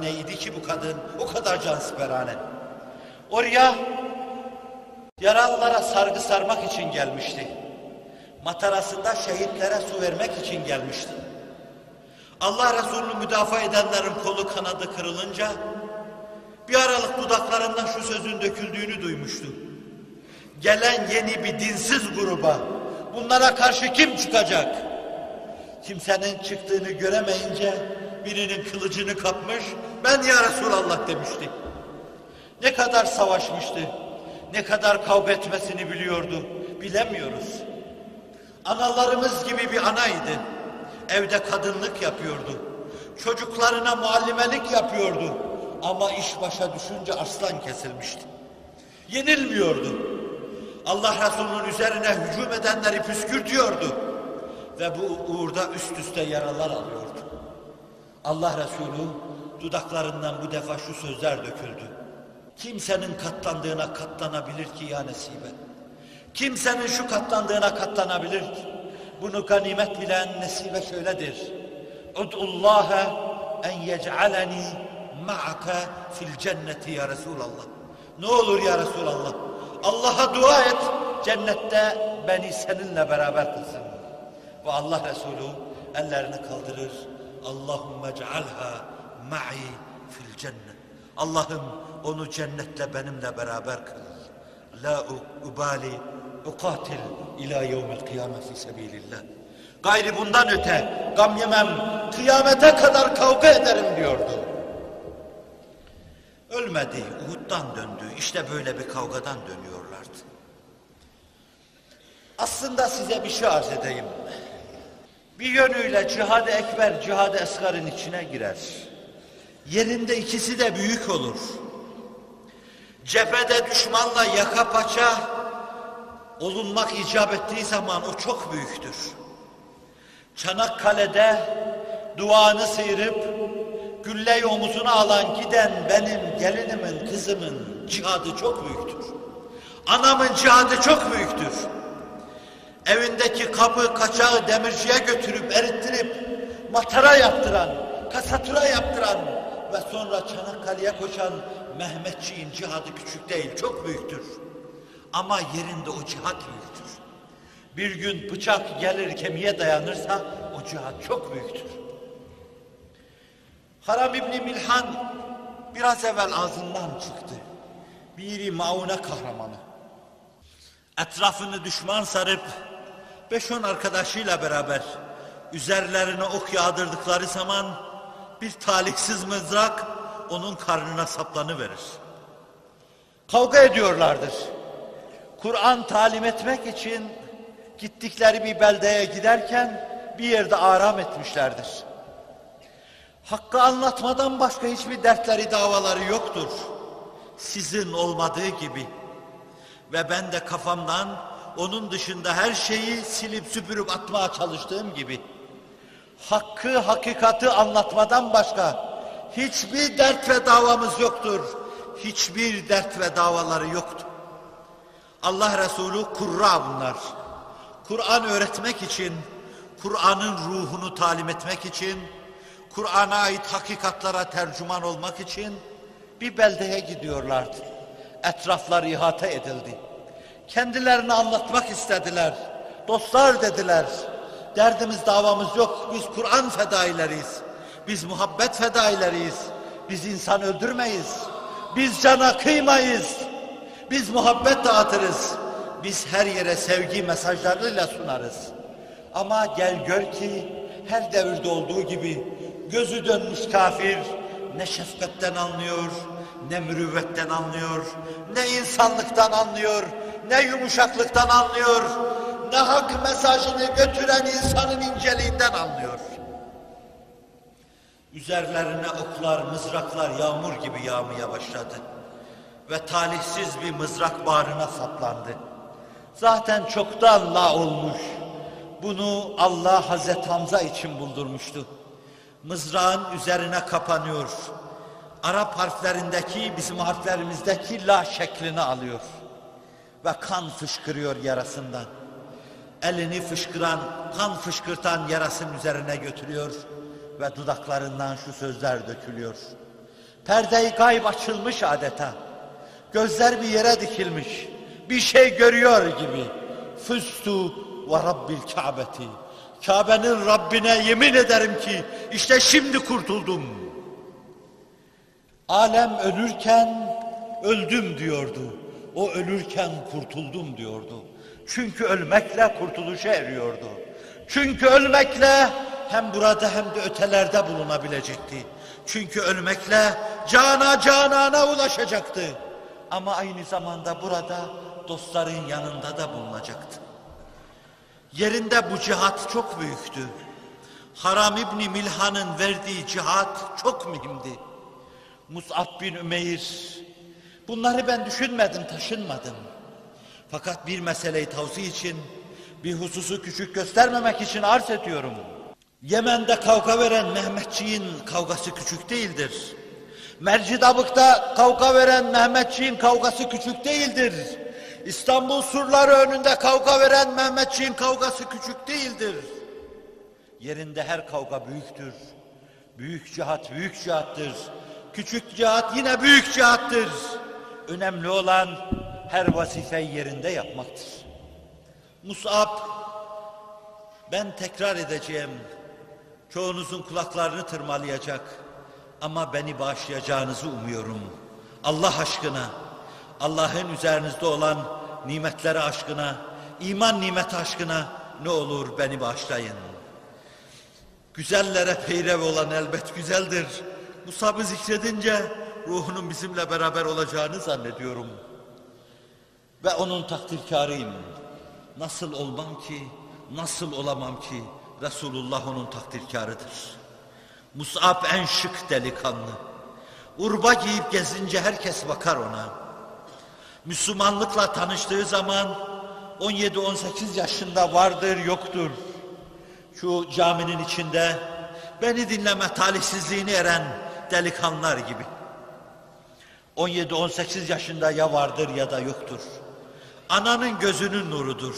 neydi ki bu kadın, o kadar can siperhane. Oraya yaralılara sargı sarmak için gelmişti. Matarasında şehitlere su vermek için gelmişti. Allah Resulü'nü müdafaa edenlerin kolu kanadı kırılınca bir aralık dudaklarından şu sözün döküldüğünü duymuştu. Gelen yeni bir dinsiz gruba bunlara karşı kim çıkacak? Kimsenin çıktığını göremeyince birinin kılıcını kapmış ben ya Resulallah demişti. Ne kadar savaşmıştı, ne kadar kavga etmesini biliyordu bilemiyoruz. Analarımız gibi bir anaydı. Evde kadınlık yapıyordu. Çocuklarına muallimelik yapıyordu. Ama iş başa düşünce aslan kesilmişti. Yenilmiyordu. Allah Resulü'nün üzerine hücum edenleri püskürtüyordu. Ve bu uğurda üst üste yaralar alıyordu. Allah Resulü dudaklarından bu defa şu sözler döküldü. Kimsenin katlandığına katlanabilir ki ya nesibe. Kimsenin şu katlandığına katlanabilir ki. Bunu ganimet bilen nesibe şöyledir. Ud'ullaha en yec'aleni ma'aka fil cenneti ya Resulallah. Ne olur ya Resulallah. Allah'a dua et. Cennette beni seninle beraber kılsın. Ve Allah Resulü ellerini kaldırır. Allahümme cealha ma'i fil cennet. Allah'ım onu cennette benimle beraber kıl. La ubali ukatil ila yevmil kıyamet fi sebilillah. Gayri bundan öte gam yemem kıyamete kadar kavga ederim diyordu. Ölmedi, Uhud'dan döndü. İşte böyle bir kavgadan dönüyorlardı. Aslında size bir şey arz edeyim. Bir yönüyle cihad-ı ekber, cihad-ı esgarın içine girer. Yerinde ikisi de büyük olur. Cephede düşmanla yaka paça olunmak icap ettiği zaman o çok büyüktür. Çanakkale'de duanı sıyırıp gülleyi omuzuna alan giden benim gelinimin, kızımın cihadı çok büyüktür. Anamın cihadı çok büyüktür. Evindeki kabı, kaçağı demirciye götürüp erittirip matara yaptıran, kasatura yaptıran ve sonra Çanakkale'ye koşan Mehmetçiğin cihadı küçük değil, çok büyüktür. Ama yerinde o cihat büyüktür. Bir gün bıçak gelir kemiğe dayanırsa o cihat çok büyüktür. Haram İbni Milhan biraz evvel ağzından çıktı. Biri maune kahramanı. Etrafını düşman sarıp beş on arkadaşıyla beraber üzerlerine ok yağdırdıkları zaman bir talihsiz mızrak onun karnına saplanıverir. Kavga ediyorlardır. Kur'an talim etmek için gittikleri bir beldeye giderken bir yerde aram etmişlerdir. Hakkı anlatmadan başka hiçbir dertleri, davaları yoktur. Sizin olmadığı gibi. Ve ben de kafamdan onun dışında her şeyi silip süpürüp atmaya çalıştığım gibi. Hakkı, hakikati anlatmadan başka hiçbir dert ve davamız yoktur. Hiçbir dert ve davaları yoktur. Allah Resulü kurra bunlar. Kur'an öğretmek için, Kur'an'ın ruhunu talim etmek için, Kur'an'a ait hakikatlara tercüman olmak için bir beldeye gidiyorlardı. Etraflar ihata edildi. Kendilerini anlatmak istediler. Dostlar dediler. Derdimiz davamız yok. Biz Kur'an fedaileriyiz. Biz muhabbet fedaileriyiz. Biz insan öldürmeyiz. Biz cana kıymayız. Biz muhabbet dağıtırız. Biz her yere sevgi mesajlarıyla sunarız. Ama gel gör ki her devirde olduğu gibi gözü dönmüş kafir ne şefkatten anlıyor, ne mürüvvetten anlıyor, ne insanlıktan anlıyor, ne yumuşaklıktan anlıyor, ne hak mesajını götüren insanın inceliğinden anlıyor. Üzerlerine oklar, mızraklar yağmur gibi yağmaya başladı. Ve talihsiz bir mızrak bağrına saplandı. Zaten çoktan la olmuş. Bunu Allah Hazreti Hamza için buldurmuştu. Mızrağın üzerine kapanıyor. Arap harflerindeki bizim harflerimizdeki la şeklini alıyor. Ve kan fışkırıyor yarasından. Elini fışkıran, kan fışkırtan yarasının üzerine götürüyor ve dudaklarından şu sözler dökülüyor. Perdeyi gayb açılmış adeta. Gözler bir yere dikilmiş. Bir şey görüyor gibi. Füstu ve Rabbil Ka'beti. Kabe'nin Rabbine yemin ederim ki işte şimdi kurtuldum. Alem ölürken öldüm diyordu. O ölürken kurtuldum diyordu. Çünkü ölmekle kurtuluşa eriyordu. Çünkü ölmekle hem burada hem de ötelerde bulunabilecekti. Çünkü ölmekle cana canana ulaşacaktı. Ama aynı zamanda burada dostların yanında da bulunacaktı. Yerinde bu cihat çok büyüktü. Haram İbni Milhan'ın verdiği cihat çok mühimdi. Mus'ab bin Ümeyr, bunları ben düşünmedim, taşınmadım. Fakat bir meseleyi tavsiye için, bir hususu küçük göstermemek için arz ediyorum. Yemen'de kavga veren Mehmetçiğin kavgası küçük değildir. Mercidabık'ta kavga veren Mehmetçiğin kavgası küçük değildir. İstanbul surları önünde kavga veren Mehmetçiğin kavgası küçük değildir. Yerinde her kavga büyüktür. Büyük cihat büyük cihattır. Küçük cihat yine büyük cihattır. Önemli olan her vazifeyi yerinde yapmaktır. Mus'ab, ben tekrar edeceğim. Çoğunuzun kulaklarını tırmalayacak. Ama beni bağışlayacağınızı umuyorum. Allah aşkına, Allah'ın üzerinizde olan nimetleri aşkına, iman nimeti aşkına ne olur beni bağışlayın. Güzellere peyrev olan elbet güzeldir. Musab'ı zikredince ruhunun bizimle beraber olacağını zannediyorum. Ve onun takdirkarıyım. Nasıl olmam ki, nasıl olamam ki Resulullah onun takdirkarıdır. Mus'ab en şık delikanlı. Urba giyip gezince herkes bakar ona. Müslümanlıkla tanıştığı zaman 17-18 yaşında vardır yoktur. Şu caminin içinde beni dinleme talihsizliğini eren delikanlılar gibi. 17-18 yaşında ya vardır ya da yoktur. Ananın gözünün nurudur.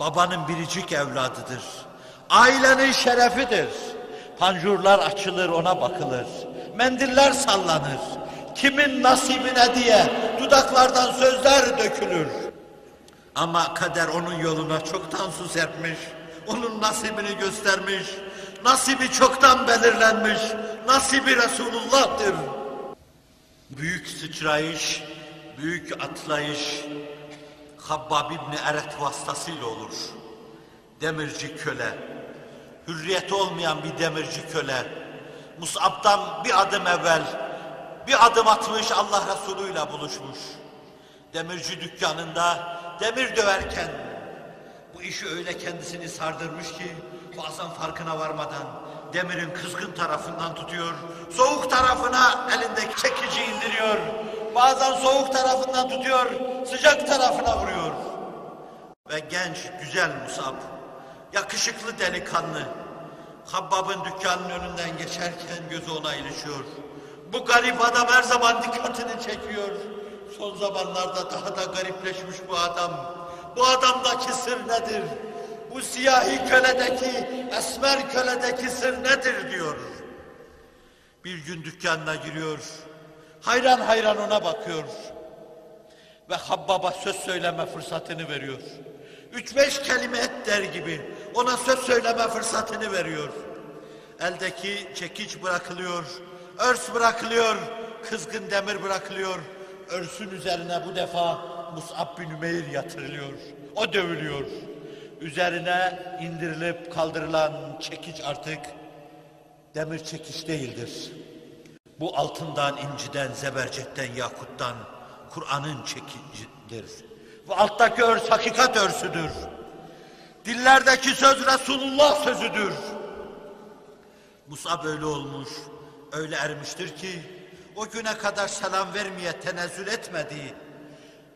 Babanın biricik evladıdır. Ailenin şerefidir. Panjurlar açılır ona bakılır. Mendiller sallanır. Kimin nasibine diye dudaklardan sözler dökülür. Ama kader onun yoluna çoktan su serpmiş. Onun nasibini göstermiş. Nasibi çoktan belirlenmiş. Nasibi Resulullah'tır. Büyük sıçrayış, büyük atlayış Habbab İbni Eret vasıtasıyla olur. Demirci köle, hürriyeti olmayan bir demirci köle, Mus'ab'dan bir adım evvel, bir adım atmış Allah Resulü'yle buluşmuş. Demirci dükkanında demir döverken, bu işi öyle kendisini sardırmış ki, bazen farkına varmadan demirin kızgın tarafından tutuyor, soğuk tarafına elindeki çekici indiriyor, bazen soğuk tarafından tutuyor, sıcak tarafına vuruyor. Ve genç, güzel Musab, yakışıklı delikanlı, Habbab'ın dükkanının önünden geçerken gözü ona ilişiyor. Bu garip adam her zaman dikkatini çekiyor. Son zamanlarda daha da garipleşmiş bu adam. Bu adamdaki sır nedir? Bu siyahi köledeki, esmer köledeki sır nedir diyor. Bir gün dükkanına giriyor. Hayran hayran ona bakıyor. Ve Habbab'a söz söyleme fırsatını veriyor. Üç beş kelime et der gibi ona söz söyleme fırsatını veriyor. Eldeki çekiç bırakılıyor, örs bırakılıyor, kızgın demir bırakılıyor. Örsün üzerine bu defa Mus'ab bin Ümeyr yatırılıyor. O dövülüyor. Üzerine indirilip kaldırılan çekiç artık demir çekiç değildir. Bu altından, inciden, zebercetten, yakuttan Kur'an'ın çekicidir. Bu alttaki örs hakikat örsüdür. Dillerdeki söz Resulullah sözüdür. Musa böyle olmuş, öyle ermiştir ki o güne kadar selam vermeye tenezzül etmediği,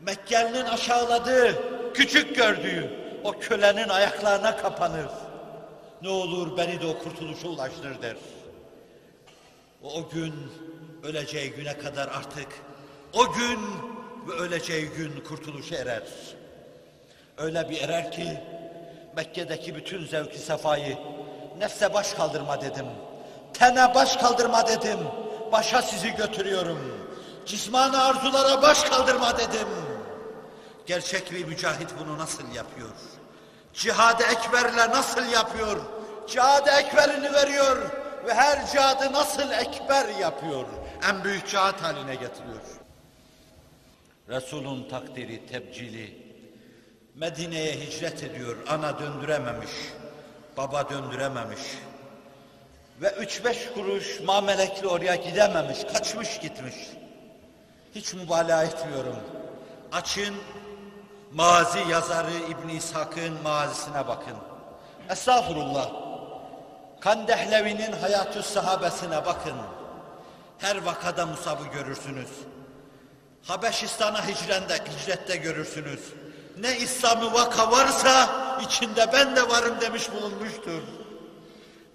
Mekkeli'nin aşağıladığı, küçük gördüğü o kölenin ayaklarına kapanır. Ne olur beni de o kurtuluşa ulaştır der. O, o gün öleceği güne kadar artık o gün ve öleceği gün kurtuluşa erer. Öyle bir erer ki Mekke'deki bütün zevki sefayı nefse baş kaldırma dedim. Tene baş kaldırma dedim. Başa sizi götürüyorum. Cismani arzulara baş kaldırma dedim. Gerçek bir mücahit bunu nasıl yapıyor? Cihad-ı Ekber'le nasıl yapıyor? Cihad-ı Ekber'ini veriyor ve her cihadı nasıl ekber yapıyor? En büyük cihat haline getiriyor. Resul'un takdiri, tebcili, Medine'ye hicret ediyor, ana döndürememiş, baba döndürememiş. Ve üç beş kuruş mamelekli oraya gidememiş, kaçmış gitmiş. Hiç mübalağa etmiyorum. Açın Mazi yazarı İbn İshak'ın mazisine bakın. Estağfurullah. Kandehlevi'nin hayatü sahabesine bakın. Her vakada Musab'ı görürsünüz. Habeşistan'a hicrende, hicrette görürsünüz. Ne İslam'ı vaka varsa içinde ben de varım demiş bulunmuştur.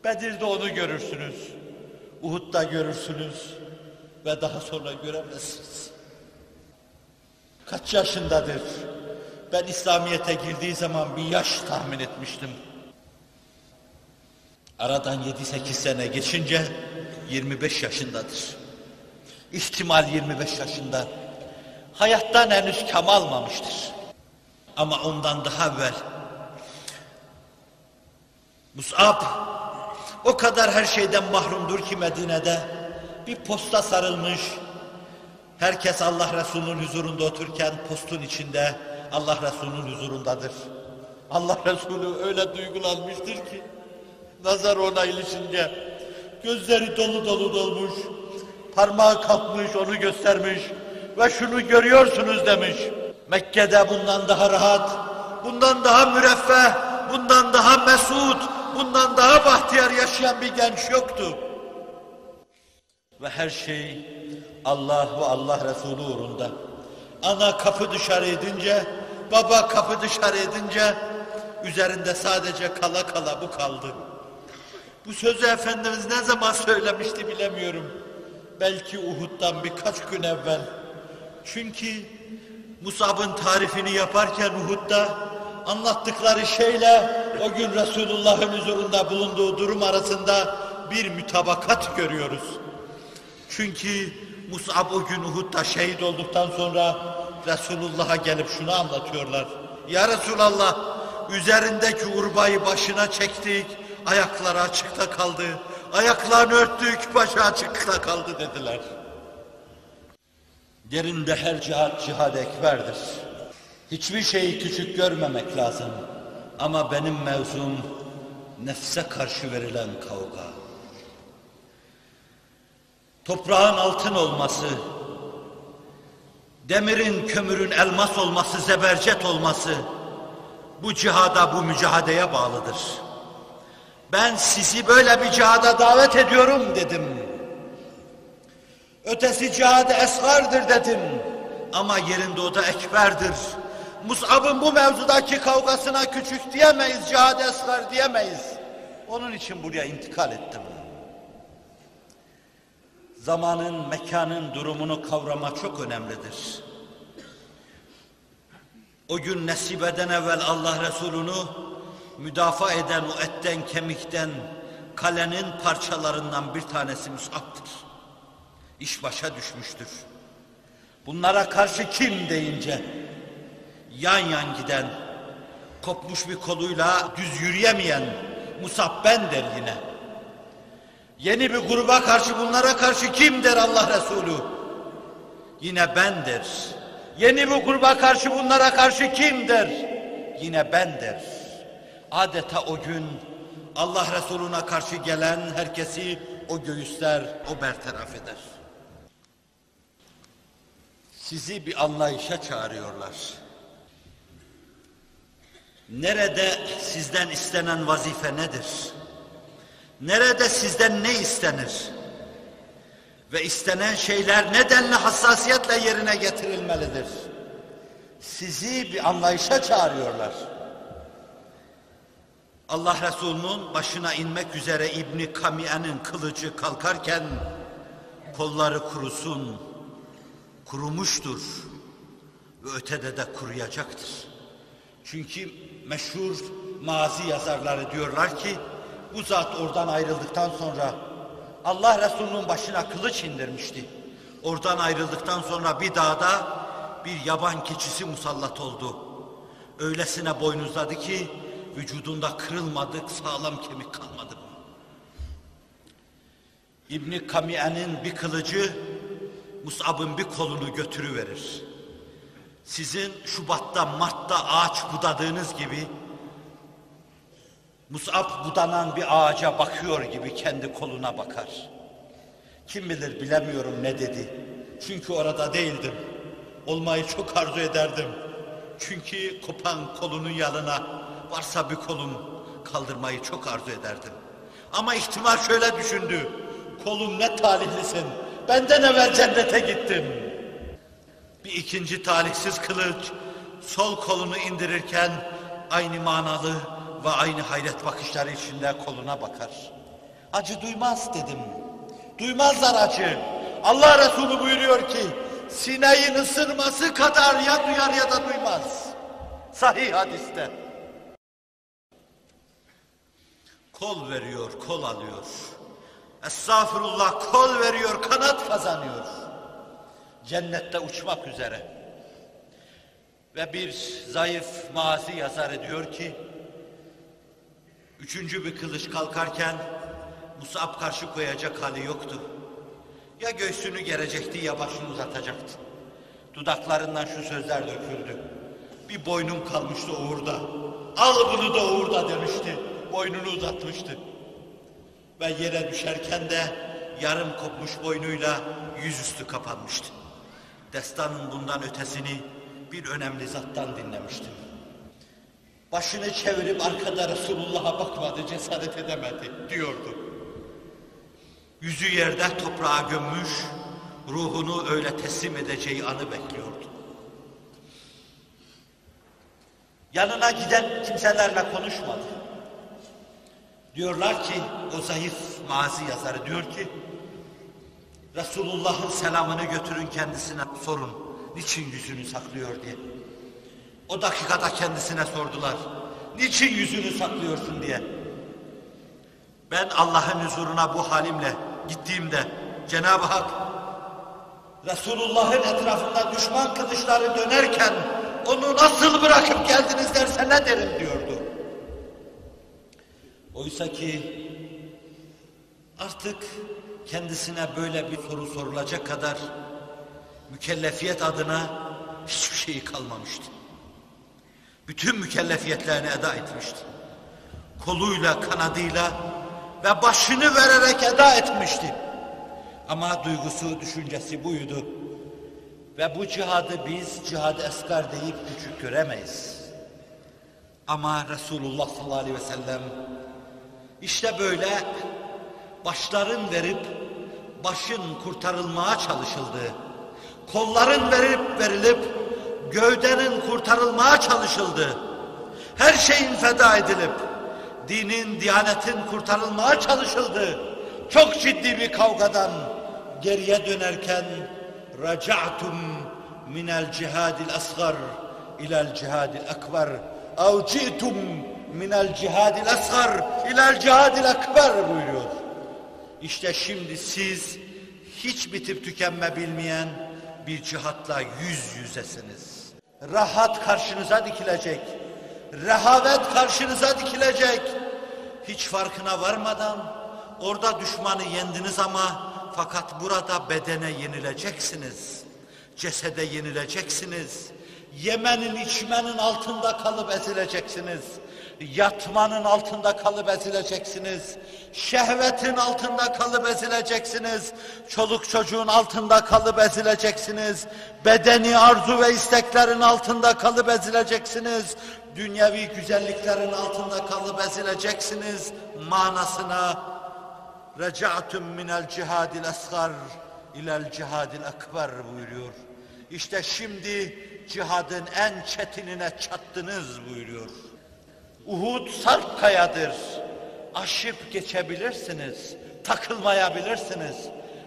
Bedir'de onu görürsünüz. Uhud'da görürsünüz. Ve daha sonra göremezsiniz. Kaç yaşındadır? Ben İslamiyet'e girdiği zaman bir yaş tahmin etmiştim. Aradan 7-8 sene geçince 25 yaşındadır. İhtimal 25 yaşında. Hayattan henüz kam almamıştır. Ama ondan daha evvel Mus'ab o kadar her şeyden mahrumdur ki Medine'de bir posta sarılmış. Herkes Allah Resulü'nün huzurunda otururken postun içinde Allah Resulü'nün huzurundadır. Allah Resulü öyle duygulanmıştır ki nazar ona ilişince gözleri dolu dolu dolmuş, parmağı kalkmış onu göstermiş ve şunu görüyorsunuz demiş. Mekke'de bundan daha rahat, bundan daha müreffeh, bundan daha mesut, bundan daha bahtiyar yaşayan bir genç yoktu. Ve her şey Allah ve Allah Resulü uğrunda. Ana kapı dışarı edince, baba kapı dışarı edince, üzerinde sadece kala kala bu kaldı. Bu sözü Efendimiz ne zaman söylemişti bilemiyorum. Belki Uhud'dan birkaç gün evvel. Çünkü Musab'ın tarifini yaparken Uhud'da anlattıkları şeyle o gün Resulullah'ın huzurunda bulunduğu durum arasında bir mütabakat görüyoruz. Çünkü Musab o gün Uhud'da şehit olduktan sonra Resulullah'a gelip şunu anlatıyorlar. Ya Resulallah üzerindeki urbayı başına çektik, ayakları açıkta kaldı. Ayaklarını örttük, başı açıkta kaldı dediler. Yerinde her cihat cihad ekberdir. Hiçbir şeyi küçük görmemek lazım. Ama benim mevzum nefse karşı verilen kavga. Toprağın altın olması, demirin, kömürün elmas olması, zebercet olması bu cihada, bu mücadeleye bağlıdır. Ben sizi böyle bir cihada davet ediyorum dedim. Ötesi cihadı esgardır dedim. Ama yerinde o da ekberdir. Mus'ab'ın bu mevzudaki kavgasına küçük diyemeyiz, cihad esgar diyemeyiz. Onun için buraya intikal ettim. Zamanın, mekanın durumunu kavrama çok önemlidir. O gün nesibeden evvel Allah Resulü'nü müdafaa eden o etten kemikten kalenin parçalarından bir tanesi Mus'ab'dır. İş başa düşmüştür. Bunlara karşı kim deyince yan yan giden, kopmuş bir koluyla düz yürüyemeyen Musab ben der yine. Yeni bir gruba karşı bunlara karşı kim der Allah Resulü? Yine ben der. Yeni bir gruba karşı bunlara karşı kim der? Yine ben der. Adeta o gün Allah Resulüne karşı gelen herkesi o göğüsler, o bertaraf eder. Sizi bir anlayışa çağırıyorlar. Nerede sizden istenen vazife nedir? Nerede sizden ne istenir? Ve istenen şeyler nedenle hassasiyetle yerine getirilmelidir? Sizi bir anlayışa çağırıyorlar. Allah Resulü'nün başına inmek üzere İbni Kamiye'nin kılıcı kalkarken kolları kurusun, kurumuştur ve ötede de kuruyacaktır. Çünkü meşhur mazi yazarları diyorlar ki bu zat oradan ayrıldıktan sonra Allah Resulü'nün başına kılıç indirmişti. Oradan ayrıldıktan sonra bir dağda bir yaban keçisi musallat oldu. Öylesine boynuzladı ki vücudunda kırılmadık sağlam kemik kalmadı. İbni Kamiye'nin bir kılıcı Mus'ab'ın bir kolunu götürüverir. Sizin Şubat'ta, Mart'ta ağaç budadığınız gibi Mus'ab budanan bir ağaca bakıyor gibi kendi koluna bakar. Kim bilir bilemiyorum ne dedi. Çünkü orada değildim. Olmayı çok arzu ederdim. Çünkü kopan kolunun yanına varsa bir kolum kaldırmayı çok arzu ederdim. Ama ihtimal şöyle düşündü. Kolum ne talihlisin. Benden evvel cennete gittin. Bir ikinci talihsiz kılıç sol kolunu indirirken aynı manalı ve aynı hayret bakışları içinde koluna bakar. Acı duymaz dedim. Duymazlar acı. Allah Resulü buyuruyor ki sineğin ısırması kadar ya duyar ya da duymaz. Sahih hadiste. Kol veriyor, kol alıyor. Estağfurullah kol veriyor, kanat kazanıyor. Cennette uçmak üzere. Ve bir zayıf mazi yazar ediyor ki, üçüncü bir kılıç kalkarken Musab karşı koyacak hali yoktu. Ya göğsünü gerecekti ya başını uzatacaktı. Dudaklarından şu sözler döküldü. Bir boynum kalmıştı uğurda. Al bunu da uğurda demişti. Boynunu uzatmıştı. Ve yere düşerken de yarım kopmuş boynuyla yüzüstü kapanmıştı. Destanın bundan ötesini bir önemli zattan dinlemiştim. Başını çevirip arkada Resulullah'a bakmadı, cesaret edemedi diyordu. Yüzü yerde toprağa gömmüş, ruhunu öyle teslim edeceği anı bekliyordu. Yanına giden kimselerle konuşmadı. Diyorlar ki, o zayıf mazi yazarı diyor ki, Resulullah'ın selamını götürün kendisine sorun, niçin yüzünü saklıyor diye. O dakikada kendisine sordular, niçin yüzünü saklıyorsun diye. Ben Allah'ın huzuruna bu halimle gittiğimde Cenab-ı Hak Resulullah'ın etrafında düşman kılıçları dönerken onu nasıl bırakıp geldiniz derse ne derim diyordu. Oysa ki artık kendisine böyle bir soru sorulacak kadar mükellefiyet adına hiçbir şeyi kalmamıştı. Bütün mükellefiyetlerini eda etmişti. Koluyla, kanadıyla ve başını vererek eda etmişti. Ama duygusu, düşüncesi buydu. Ve bu cihadı biz cihad esgar deyip küçük göremeyiz. Ama Resulullah sallallahu aleyhi ve sellem işte böyle başların verip başın kurtarılmaya çalışıldığı, kolların verip verilip gövdenin kurtarılmaya çalışıldığı, her şeyin feda edilip dinin, diyanetin kurtarılmaya çalışıldığı çok ciddi bir kavgadan geriye dönerken raca'tum minel cihadil asgar ilel cihadil akbar ev ci'tum minel cihadil asgar ilel cihadil akbar buyuruyor. İşte şimdi siz hiç bitip tükenme bilmeyen bir cihatla yüz yüzesiniz. Rahat karşınıza dikilecek. Rehavet karşınıza dikilecek. Hiç farkına varmadan orada düşmanı yendiniz ama fakat burada bedene yenileceksiniz. Cesede yenileceksiniz. Yemenin içmenin altında kalıp ezileceksiniz. Yatmanın altında kalıp ezileceksiniz. Şehvetin altında kalıp ezileceksiniz. Çoluk çocuğun altında kalıp ezileceksiniz. Bedeni arzu ve isteklerin altında kalıp ezileceksiniz. Dünyevi güzelliklerin altında kalıp ezileceksiniz. Manasına Reca'tum minel cihadil asgar ilel cihadil akbar buyuruyor. İşte şimdi cihadın en çetinine çattınız buyuruyor. Uhud sarp kayadır. Aşıp geçebilirsiniz. Takılmayabilirsiniz.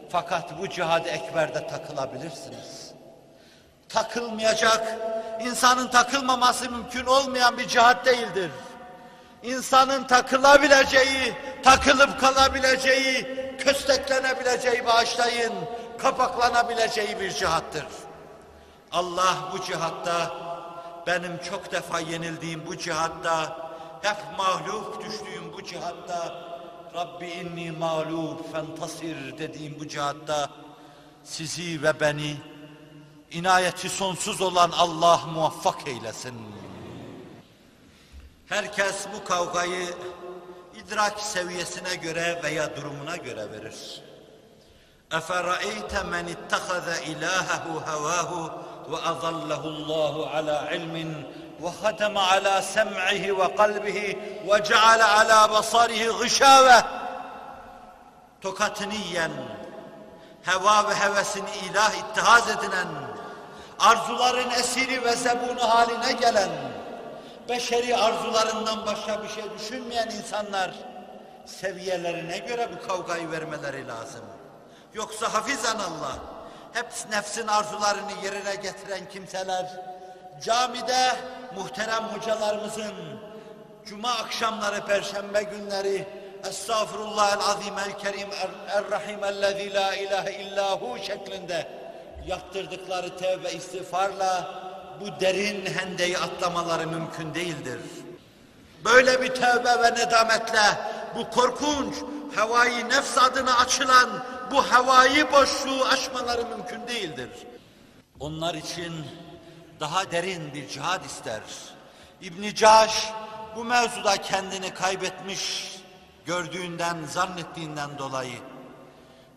Fakat bu cihad ekberde takılabilirsiniz. Takılmayacak, insanın takılmaması mümkün olmayan bir cihat değildir. İnsanın takılabileceği, takılıp kalabileceği, kösteklenebileceği bağışlayın, kapaklanabileceği bir cihattır. Allah bu cihatta, benim çok defa yenildiğim bu cihatta, hep mağlup düştüğüm bu cihatta, Rabbi inni mağlup fentasir dediğim bu cihatta, sizi ve beni, inayeti sonsuz olan Allah muvaffak eylesin. Herkes bu kavgayı idrak seviyesine göre veya durumuna göre verir. اَفَرَأَيْتَ مَنِ اتَّخَذَ إِلَٰهَهُ هَوَاهُ وَأَضَلَّهُ اللّٰهُ عَلَى عِلْمٍ وَخَتَمَ عَلَى سَمْعِهِ وَقَلْبِهِ وَجَعَلَ عَلَى بَصَرِهِ غِشَاوَةً Tokatını yiyen, heva ve hevesini ilah ittihaz edinen, arzuların esiri ve zebunu haline gelen, beşeri arzularından başka bir şey düşünmeyen insanlar, seviyelerine göre bu kavgayı vermeleri lazım. Yoksa hafizan Allah, hep nefsin arzularını yerine getiren kimseler, camide muhterem hocalarımızın, cuma akşamları, perşembe günleri, Estağfirullah el azim el kerim er rahim ellezî la ilahe illahu şeklinde yaptırdıkları tevbe istiğfarla bu derin hendeyi atlamaları mümkün değildir. Böyle bir tevbe ve nedametle bu korkunç havayı nefs adına açılan bu havayı boşluğu aşmaları mümkün değildir. Onlar için daha derin bir cihad ister. İbn Caş bu mevzuda kendini kaybetmiş gördüğünden, zannettiğinden dolayı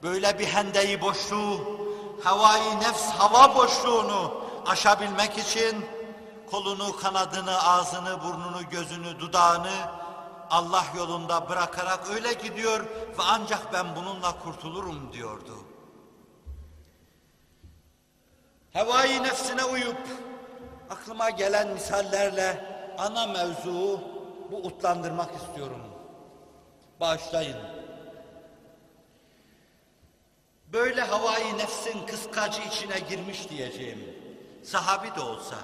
böyle bir hendeyi boşluğu, havayı nefs hava boşluğunu aşabilmek için kolunu, kanadını, ağzını, burnunu, gözünü, dudağını Allah yolunda bırakarak öyle gidiyor ve ancak ben bununla kurtulurum diyordu. Havayı nefsine uyup aklıma gelen misallerle ana mevzuu bu utlandırmak istiyorum. Bağışlayın. Böyle havayı nefsin kıskacı içine girmiş diyeceğim. Sahabi de olsa.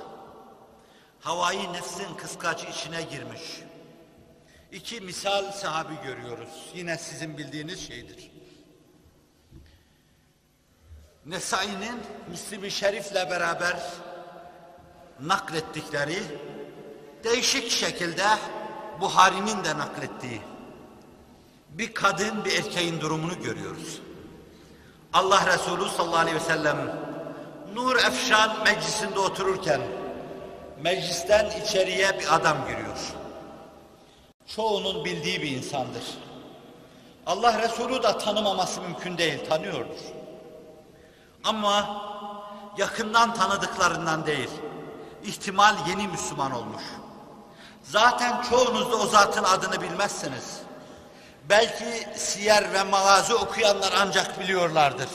Havayı nefsin kıskacı içine girmiş. İki misal sahabi görüyoruz. Yine sizin bildiğiniz şeydir. Nesai'nin Müslim-i Şerif'le beraber naklettikleri değişik şekilde Buhari'nin de naklettiği bir kadın bir erkeğin durumunu görüyoruz. Allah Resulü sallallahu aleyhi ve sellem Nur Efşan meclisinde otururken meclisten içeriye bir adam giriyor. Çoğunun bildiği bir insandır. Allah Resulü da tanımaması mümkün değil, tanıyordur. Ama yakından tanıdıklarından değil, ihtimal yeni Müslüman olmuş. Zaten çoğunuz da o zatın adını bilmezsiniz. Belki siyer ve mağazı okuyanlar ancak biliyorlardır.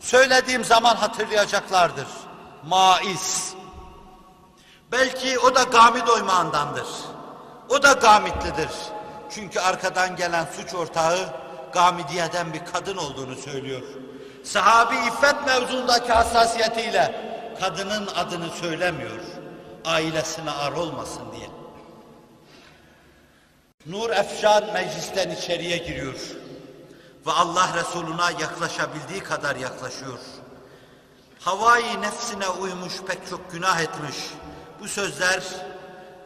Söylediğim zaman hatırlayacaklardır. Maiz. Belki o da gamid oymağındandır. O da gamitlidir. Çünkü arkadan gelen suç ortağı gamidiyeden bir kadın olduğunu söylüyor. Sahabi iffet mevzundaki hassasiyetiyle kadının adını söylemiyor. Ailesine ar olmasın diye. Nur Efşan meclisten içeriye giriyor. Ve Allah Resuluna yaklaşabildiği kadar yaklaşıyor. Havai nefsine uymuş pek çok günah etmiş. Bu sözler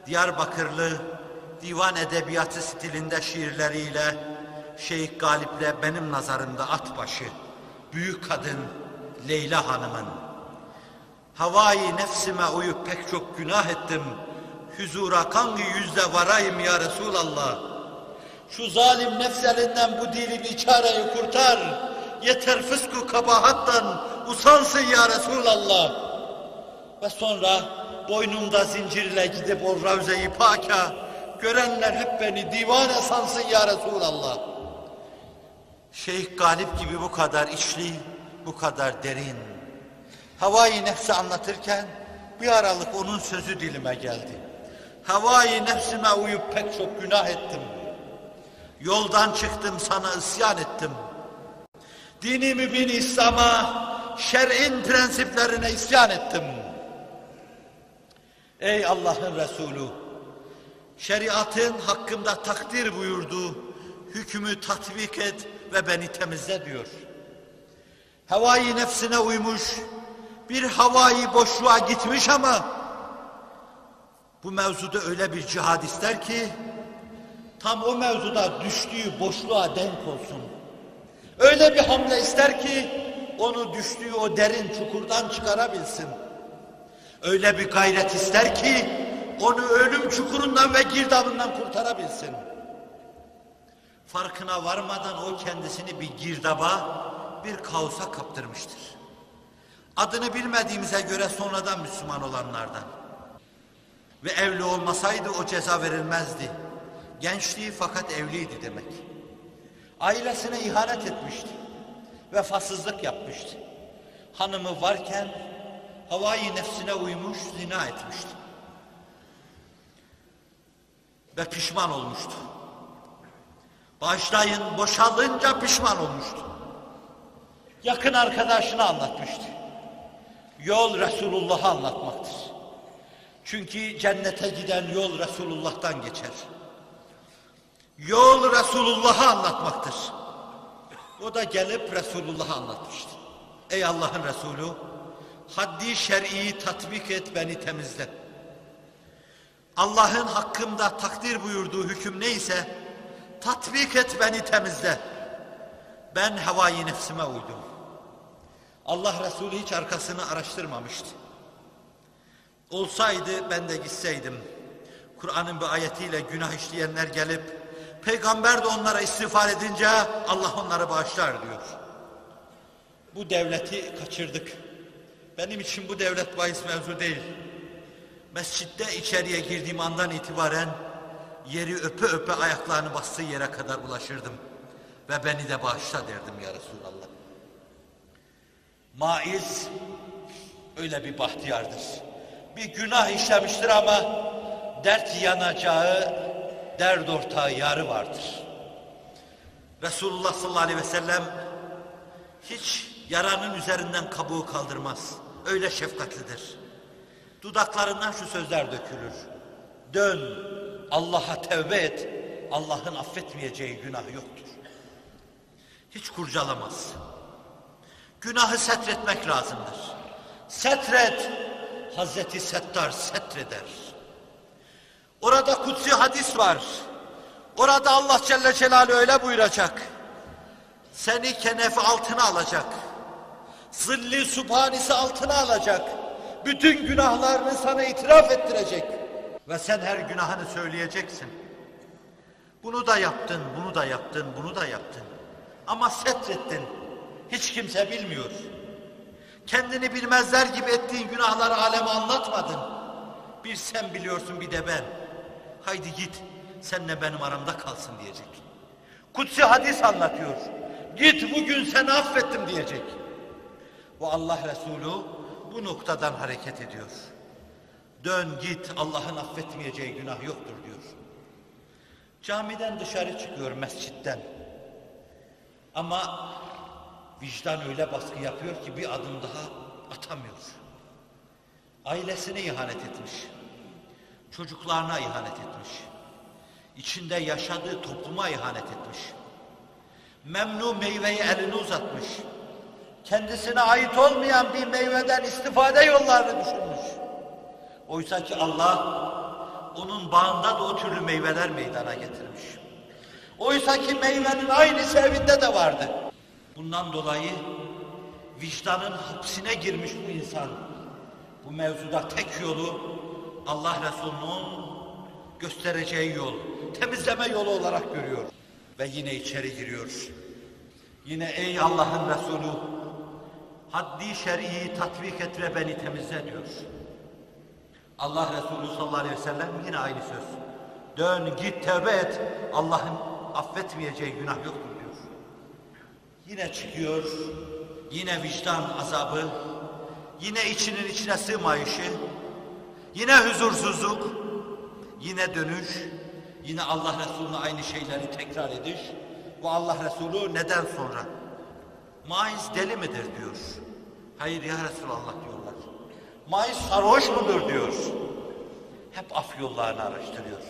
Diyarbakırlı divan edebiyatı stilinde şiirleriyle Şeyh Galip'le benim nazarımda at başı, büyük kadın Leyla Hanım'ın havai nefsime uyup pek çok günah ettim huzura kangi yüzde varayım ya Resulallah. Şu zalim nefselinden bu dilimi çareyi kurtar. Yeter fısku kabahattan usansın ya Resulallah. Ve sonra boynumda zincirle gidip o ravze-i paka görenler hep beni divane sansın ya Resulallah. Şeyh Galip gibi bu kadar içli, bu kadar derin. Havai nefsi anlatırken bir aralık onun sözü dilime geldi. Havai nefsime uyup pek çok günah ettim. Yoldan çıktım sana isyan ettim. Dini mübin İslam'a, şer'in prensiplerine isyan ettim. Ey Allah'ın Resulü, şeriatın hakkımda takdir buyurdu, hükmü tatbik et ve beni temizle diyor. Havai nefsine uymuş, bir havai boşluğa gitmiş ama bu mevzuda öyle bir cihad ister ki tam o mevzuda düştüğü boşluğa denk olsun. Öyle bir hamle ister ki onu düştüğü o derin çukurdan çıkarabilsin. Öyle bir gayret ister ki onu ölüm çukurundan ve girdabından kurtarabilsin. Farkına varmadan o kendisini bir girdaba, bir kaosa kaptırmıştır. Adını bilmediğimize göre sonradan Müslüman olanlardan. Ve evli olmasaydı o ceza verilmezdi. Gençliği fakat evliydi demek. Ailesine ihanet etmişti. Vefasızlık yapmıştı. Hanımı varken havai nefsine uymuş, zina etmişti. Ve pişman olmuştu. Bağışlayın, boşalınca pişman olmuştu. Yakın arkadaşını anlatmıştı. Yol Resulullah'ı anlatmaktır. Çünkü cennete giden yol Resulullah'tan geçer. Yol Resulullah'ı anlatmaktır. O da gelip Resulullah'ı anlatmıştı. Ey Allah'ın Resulü, haddi şer'iyi tatbik et beni temizle. Allah'ın hakkımda takdir buyurduğu hüküm neyse tatbik et beni temizle. Ben havai nefsime uydum. Allah Resulü hiç arkasını araştırmamıştı. Olsaydı ben de gitseydim. Kur'an'ın bir ayetiyle günah işleyenler gelip peygamber de onlara istiğfar edince Allah onları bağışlar diyor. Bu devleti kaçırdık. Benim için bu devlet bahis mevzu değil. Mescitte içeriye girdiğim andan itibaren yeri öpe öpe ayaklarını bastığı yere kadar ulaşırdım. Ve beni de bağışla derdim ya Resulallah. Maiz öyle bir bahtiyardır. Bir günah işlemiştir ama dert yanacağı, dert ortağı yarı vardır. Resulullah sallallahu aleyhi ve sellem hiç yaranın üzerinden kabuğu kaldırmaz. Öyle şefkatlidir. Dudaklarından şu sözler dökülür. Dön, Allah'a tevbe et. Allah'ın affetmeyeceği günah yoktur. Hiç kurcalamaz. Günahı setretmek lazımdır. Setret. Hazreti Settar setreder. Orada kutsi hadis var. Orada Allah Celle Celaluhu öyle buyuracak. Seni kenefi altına alacak. Zilli subhanisi altına alacak. Bütün günahlarını sana itiraf ettirecek. Ve sen her günahını söyleyeceksin. Bunu da yaptın, bunu da yaptın, bunu da yaptın. Ama setrettin. Hiç kimse bilmiyor. Kendini bilmezler gibi ettiğin günahları aleme anlatmadın. Bir sen biliyorsun bir de ben. Haydi git senle benim aramda kalsın diyecek. Kutsi hadis anlatıyor. Git bugün seni affettim diyecek. Ve Allah Resulü bu noktadan hareket ediyor. Dön git Allah'ın affetmeyeceği günah yoktur diyor. Camiden dışarı çıkıyor mescitten. Ama vicdan öyle baskı yapıyor ki bir adım daha atamıyor. Ailesine ihanet etmiş. Çocuklarına ihanet etmiş. İçinde yaşadığı topluma ihanet etmiş. Memnu meyveyi elini uzatmış. Kendisine ait olmayan bir meyveden istifade yollarını düşünmüş. Oysa ki Allah onun bağında da o türlü meyveler meydana getirmiş. Oysa ki meyvenin aynısı evinde de vardı. Bundan dolayı vicdanın hapsine girmiş bu insan. Bu mevzuda tek yolu Allah Resulü'nün göstereceği yol, temizleme yolu olarak görüyor. Ve yine içeri giriyor. Yine ey Allah'ın Resulü haddi şer'iyi tatbik et ve beni temizle diyor. Allah Resulü sallallahu aleyhi ve sellem yine aynı söz. Dön git tevbe et. Allah'ın affetmeyeceği günah yoktur. Yine çıkıyor. Yine vicdan azabı. Yine içinin içine sığmayışı. Yine huzursuzluk. Yine dönüş. Yine Allah Resulü'ne aynı şeyleri tekrar ediş. Bu Allah Resulü neden sonra? Maiz deli midir diyor. Hayır ya Resulallah diyorlar. Maiz sarhoş mudur diyor. Hep af yollarını araştırıyor.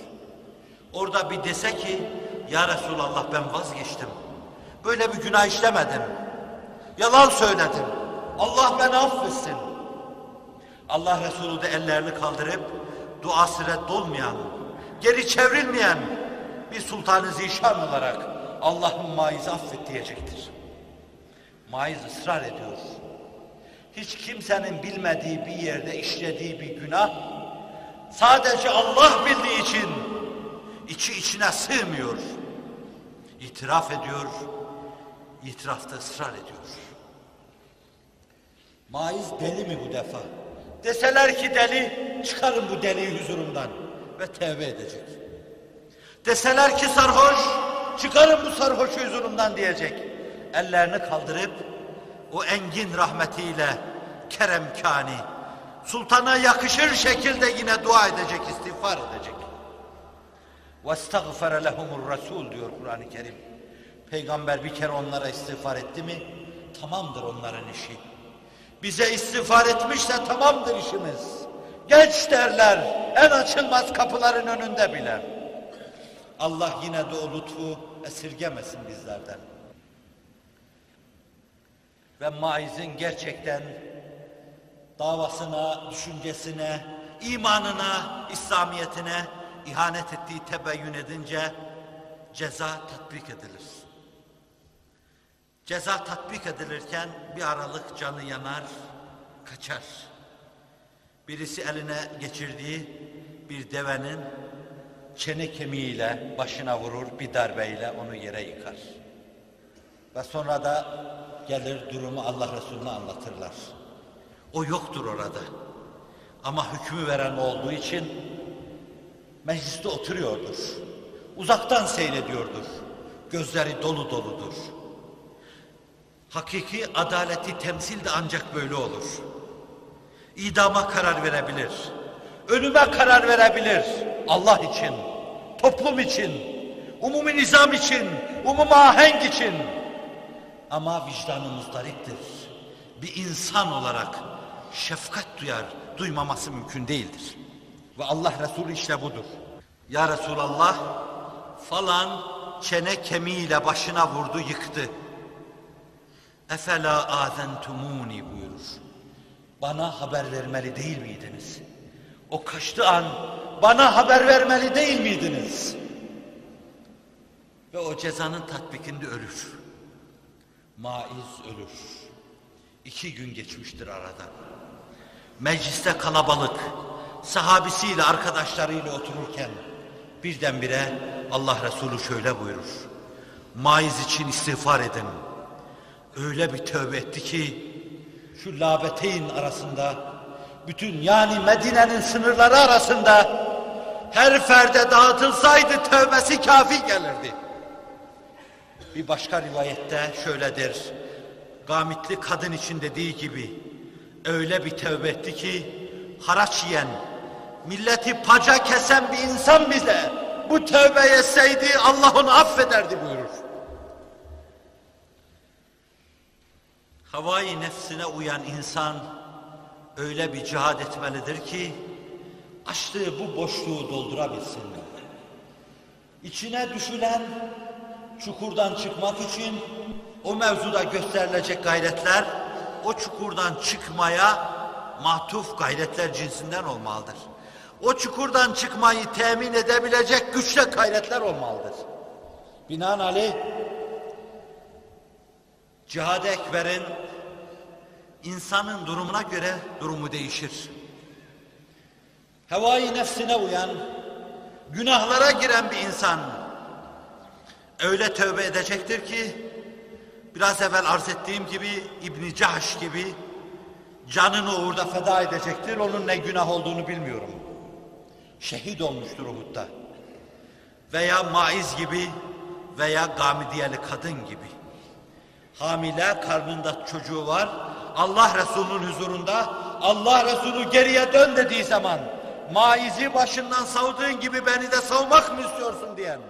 Orada bir dese ki ya Resulallah ben vazgeçtim. Böyle bir günah işlemedim. Yalan söyledim. Allah beni affetsin. Allah Resulü de ellerini kaldırıp duası reddolmayan, geri çevrilmeyen bir sultanı zişan olarak Allah'ın maizi affet diyecektir. Maiz ısrar ediyor. Hiç kimsenin bilmediği bir yerde işlediği bir günah sadece Allah bildiği için içi içine sığmıyor. İtiraf ediyor itirafta ısrar ediyor. Maiz deli mi bu defa? Deseler ki deli, çıkarın bu deliyi huzurumdan ve tevbe edecek. Deseler ki sarhoş, çıkarın bu sarhoşu huzurumdan diyecek. Ellerini kaldırıp o engin rahmetiyle keremkani, sultana yakışır şekilde yine dua edecek, istiğfar edecek. وَاسْتَغْفَرَ لَهُمُ الرَّسُولُ diyor Kur'an-ı Kerim. Peygamber bir kere onlara istiğfar etti mi tamamdır onların işi. Bize istiğfar etmişse tamamdır işimiz. Geç derler en açılmaz kapıların önünde bile. Allah yine de o lütfu esirgemesin bizlerden. Ve Maiz'in gerçekten davasına, düşüncesine, imanına, İslamiyetine ihanet ettiği tebeyyün edince ceza tatbik edilir. Ceza tatbik edilirken bir aralık canı yanar, kaçar. Birisi eline geçirdiği bir devenin çene kemiğiyle başına vurur, bir darbeyle onu yere yıkar. Ve sonra da gelir durumu Allah Resulüne anlatırlar. O yoktur orada. Ama hükmü veren olduğu için mecliste oturuyordur. Uzaktan seyrediyordur. Gözleri dolu doludur. Hakiki adaleti temsil de ancak böyle olur. İdama karar verebilir. Ölüme karar verebilir. Allah için, toplum için, umumi nizam için, umumi ahenk için. Ama vicdanı muzdariptir. Bir insan olarak şefkat duyar, duymaması mümkün değildir. Ve Allah Resulü işte budur. Ya Resulallah falan çene kemiğiyle başına vurdu yıktı. Efela azentumuni buyurur. Bana haber vermeli değil miydiniz? O kaçtı an bana haber vermeli değil miydiniz? Ve o cezanın tatbikinde ölür. Maiz ölür. İki gün geçmiştir aradan. Mecliste kalabalık, sahabisiyle arkadaşlarıyla otururken birdenbire Allah Resulü şöyle buyurur. Maiz için istiğfar edin. Öyle bir tövbe etti ki şu labeteyn arasında bütün yani Medine'nin sınırları arasında her ferde dağıtılsaydı tövbesi kafi gelirdi. Bir başka rivayette şöyledir. Gamitli kadın için dediği gibi öyle bir tövbe etti ki haraç yiyen, milleti paca kesen bir insan bize bu tövbe etseydi Allah onu affederdi buyurur. Havai nefsine uyan insan öyle bir cihad etmelidir ki açtığı bu boşluğu doldurabilsin. İçine düşülen çukurdan çıkmak için o mevzuda gösterilecek gayretler o çukurdan çıkmaya mahtuf gayretler cinsinden olmalıdır. O çukurdan çıkmayı temin edebilecek güçle gayretler olmalıdır. Binaenaleyh Cihad-ı Ekber'in insanın durumuna göre durumu değişir. Hevai nefsine uyan, günahlara giren bir insan öyle tövbe edecektir ki biraz evvel arz ettiğim gibi İbn Cahş gibi canını uğurda feda edecektir. Onun ne günah olduğunu bilmiyorum. Şehit olmuştur Uhud'da. Veya Maiz gibi veya Gamidiyeli kadın gibi. Hamile karnında çocuğu var. Allah Resulü'nün huzurunda Allah Resulü geriye dön dediği zaman maizi başından savduğun gibi beni de savmak mı istiyorsun diyen.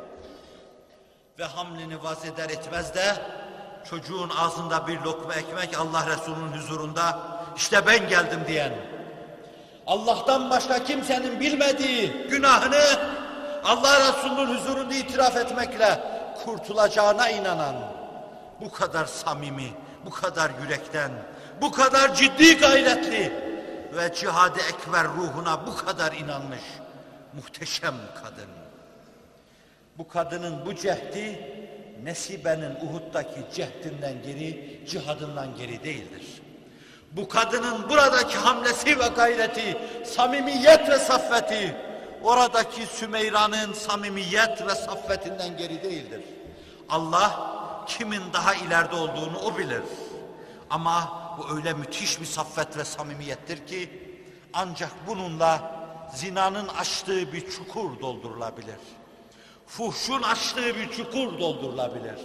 Ve hamlini vaz eder etmez de çocuğun ağzında bir lokma ekmek Allah Resulü'nün huzurunda işte ben geldim diyen. Allah'tan başka kimsenin bilmediği günahını Allah Resulü'nün huzurunda itiraf etmekle kurtulacağına inanan bu kadar samimi, bu kadar yürekten, bu kadar ciddi gayretli ve cihad-ı ekber ruhuna bu kadar inanmış muhteşem kadın. Bu kadının bu cehdi Nesibe'nin Uhud'daki cehdinden geri, cihadından geri değildir. Bu kadının buradaki hamlesi ve gayreti, samimiyet ve saffeti, oradaki Sümeyra'nın samimiyet ve saffetinden geri değildir. Allah kimin daha ileride olduğunu o bilir. Ama bu öyle müthiş bir saffet ve samimiyettir ki ancak bununla zinanın açtığı bir çukur doldurulabilir. Fuhşun açtığı bir çukur doldurulabilir.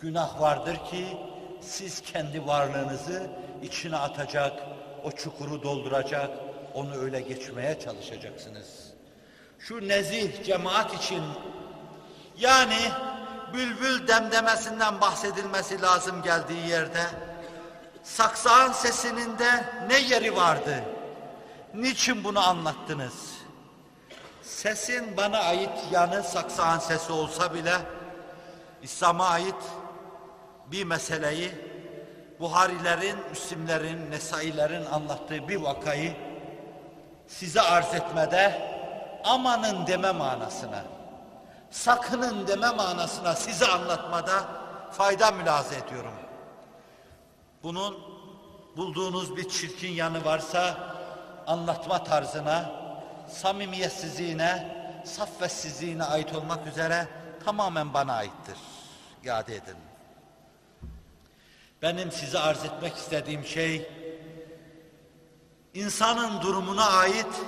Günah vardır ki siz kendi varlığınızı içine atacak, o çukuru dolduracak, onu öyle geçmeye çalışacaksınız. Şu nezih cemaat için yani bülbül demdemesinden bahsedilmesi lazım geldiği yerde saksağın sesinin de ne yeri vardı? Niçin bunu anlattınız? Sesin bana ait yanı saksağın sesi olsa bile İslam'a ait bir meseleyi Buharilerin, Müslimlerin, Nesailerin anlattığı bir vakayı size arz etmede amanın deme manasına, sakının deme manasına size anlatmada fayda mülaze ediyorum. Bunun bulduğunuz bir çirkin yanı varsa anlatma tarzına, samimiyetsizliğine, saffetsizliğine ait olmak üzere tamamen bana aittir. İade edin. Benim size arz etmek istediğim şey, insanın durumuna ait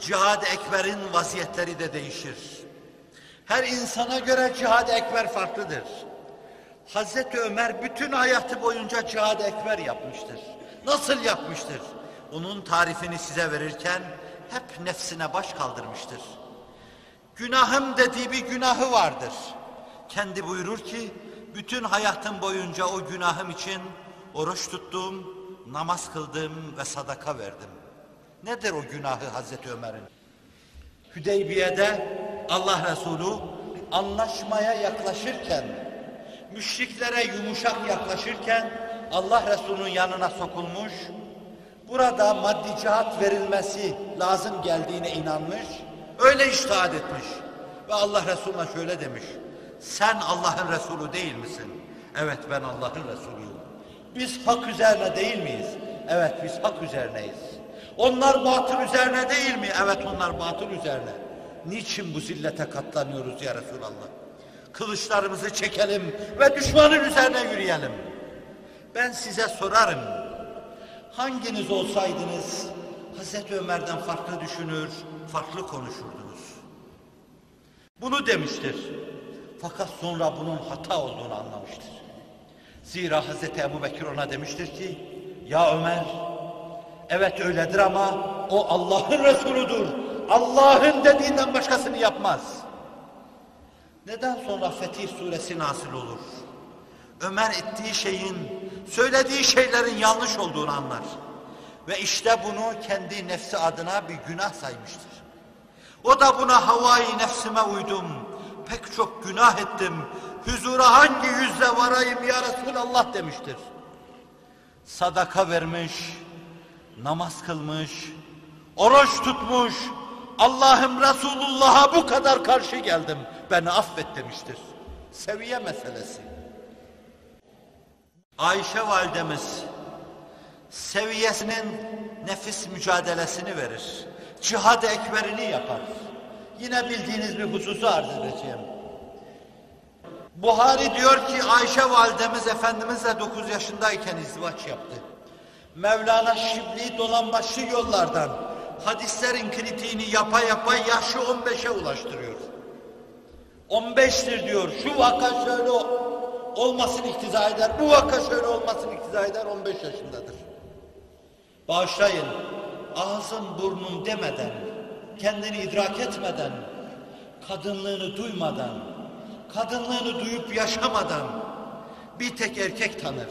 cihad-ı ekberin vaziyetleri de değişir. Her insana göre cihad-ı ekber farklıdır. Hazreti Ömer bütün hayatı boyunca cihad-ı ekber yapmıştır. Nasıl yapmıştır? Onun tarifini size verirken hep nefsine baş kaldırmıştır. Günahım dediği bir günahı vardır. Kendi buyurur ki bütün hayatım boyunca o günahım için oruç tuttum, namaz kıldım ve sadaka verdim. Nedir o günahı Hazreti Ömer'in? Hüdeybiye'de Allah Resulü anlaşmaya yaklaşırken, müşriklere yumuşak yaklaşırken Allah Resulü'nün yanına sokulmuş, burada maddi cihat verilmesi lazım geldiğine inanmış, öyle iştahat etmiş. Ve Allah Resulü'ne şöyle demiş, sen Allah'ın Resulü değil misin? Evet ben Allah'ın Resulüyüm. Biz hak üzerine değil miyiz? Evet biz hak üzerineyiz. Onlar batıl üzerine değil mi? Evet onlar batıl üzerine. Niçin bu zillete katlanıyoruz ya Resulallah? Kılıçlarımızı çekelim ve düşmanın üzerine yürüyelim. Ben size sorarım. Hanginiz olsaydınız Hazreti Ömer'den farklı düşünür, farklı konuşurdunuz. Bunu demiştir. Fakat sonra bunun hata olduğunu anlamıştır. Zira Hazreti Ebu Bekir ona demiştir ki, ya Ömer, evet öyledir ama o Allah'ın Resuludur. Allah'ın dediğinden başkasını yapmaz. Neden sonra Fetih suresi nasıl olur? Ömer ettiği şeyin, söylediği şeylerin yanlış olduğunu anlar. Ve işte bunu kendi nefsi adına bir günah saymıştır. O da buna havai nefsime uydum. Pek çok günah ettim. Huzura hangi yüzle varayım ya Resulallah demiştir. Sadaka vermiş, namaz kılmış, oruç tutmuş, Allah'ım Resulullah'a bu kadar karşı geldim. Beni affet demiştir. Seviye meselesi. Ayşe validemiz seviyesinin nefis mücadelesini verir. Cihad-ı ekberini yapar. Yine bildiğiniz bir hususu arz edeceğim. Buhari diyor ki Ayşe validemiz Efendimizle 9 yaşındayken izdivaç yaptı. Mevlana Şibli dolambaçlı yollardan hadislerin kritiğini yapa yapa yaşı 15'e ulaştırıyor. 15'tir diyor. Şu vaka şöyle olmasını iktiza eder. Bu vaka şöyle olmasını iktiza eder. 15 yaşındadır. Bağışlayın. Ağzım burnum demeden, kendini idrak etmeden, kadınlığını duymadan, kadınlığını duyup yaşamadan bir tek erkek tanır.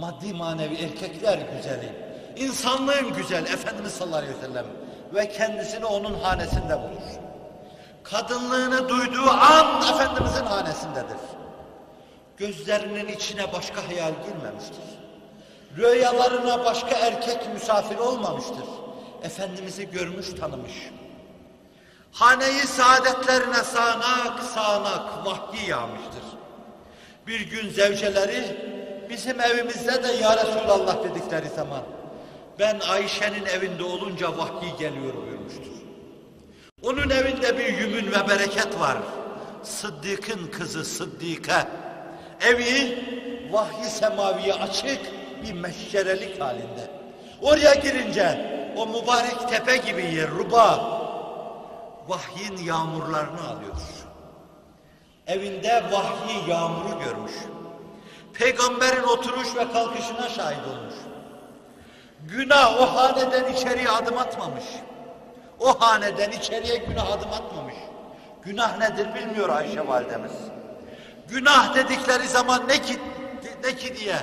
Maddi manevi erkekler güzeli. İnsanlığın güzel Efendimiz sallallahu aleyhi ve sellem ve kendisini onun hanesinde bulur. Kadınlığını duyduğu an Efendimizin hanesindedir. Gözlerinin içine başka hayal girmemiştir. Rüyalarına başka erkek misafir olmamıştır. Efendimiz'i görmüş tanımış. Haneyi saadetlerine sağanak sağanak vahyi yağmıştır. Bir gün zevceleri bizim evimizde de ya Resulallah dedikleri zaman ben Ayşe'nin evinde olunca vahyi geliyor buyurmuştur. Onun evinde bir yümün ve bereket var. Sıddık'ın kızı Sıddike. Evi vahyi semaviye açık bir meşşerelik halinde. Oraya girince o mübarek tepe gibi yer Ruba vahyin yağmurlarını alıyor. Evinde vahyi yağmuru görmüş. Peygamberin oturuş ve kalkışına şahit olmuş. Günah o haneden içeriye adım atmamış. O haneden içeriye günah adım atmamış. Günah nedir bilmiyor Ayşe validemiz. Günah dedikleri zaman ne ki, ne ki diye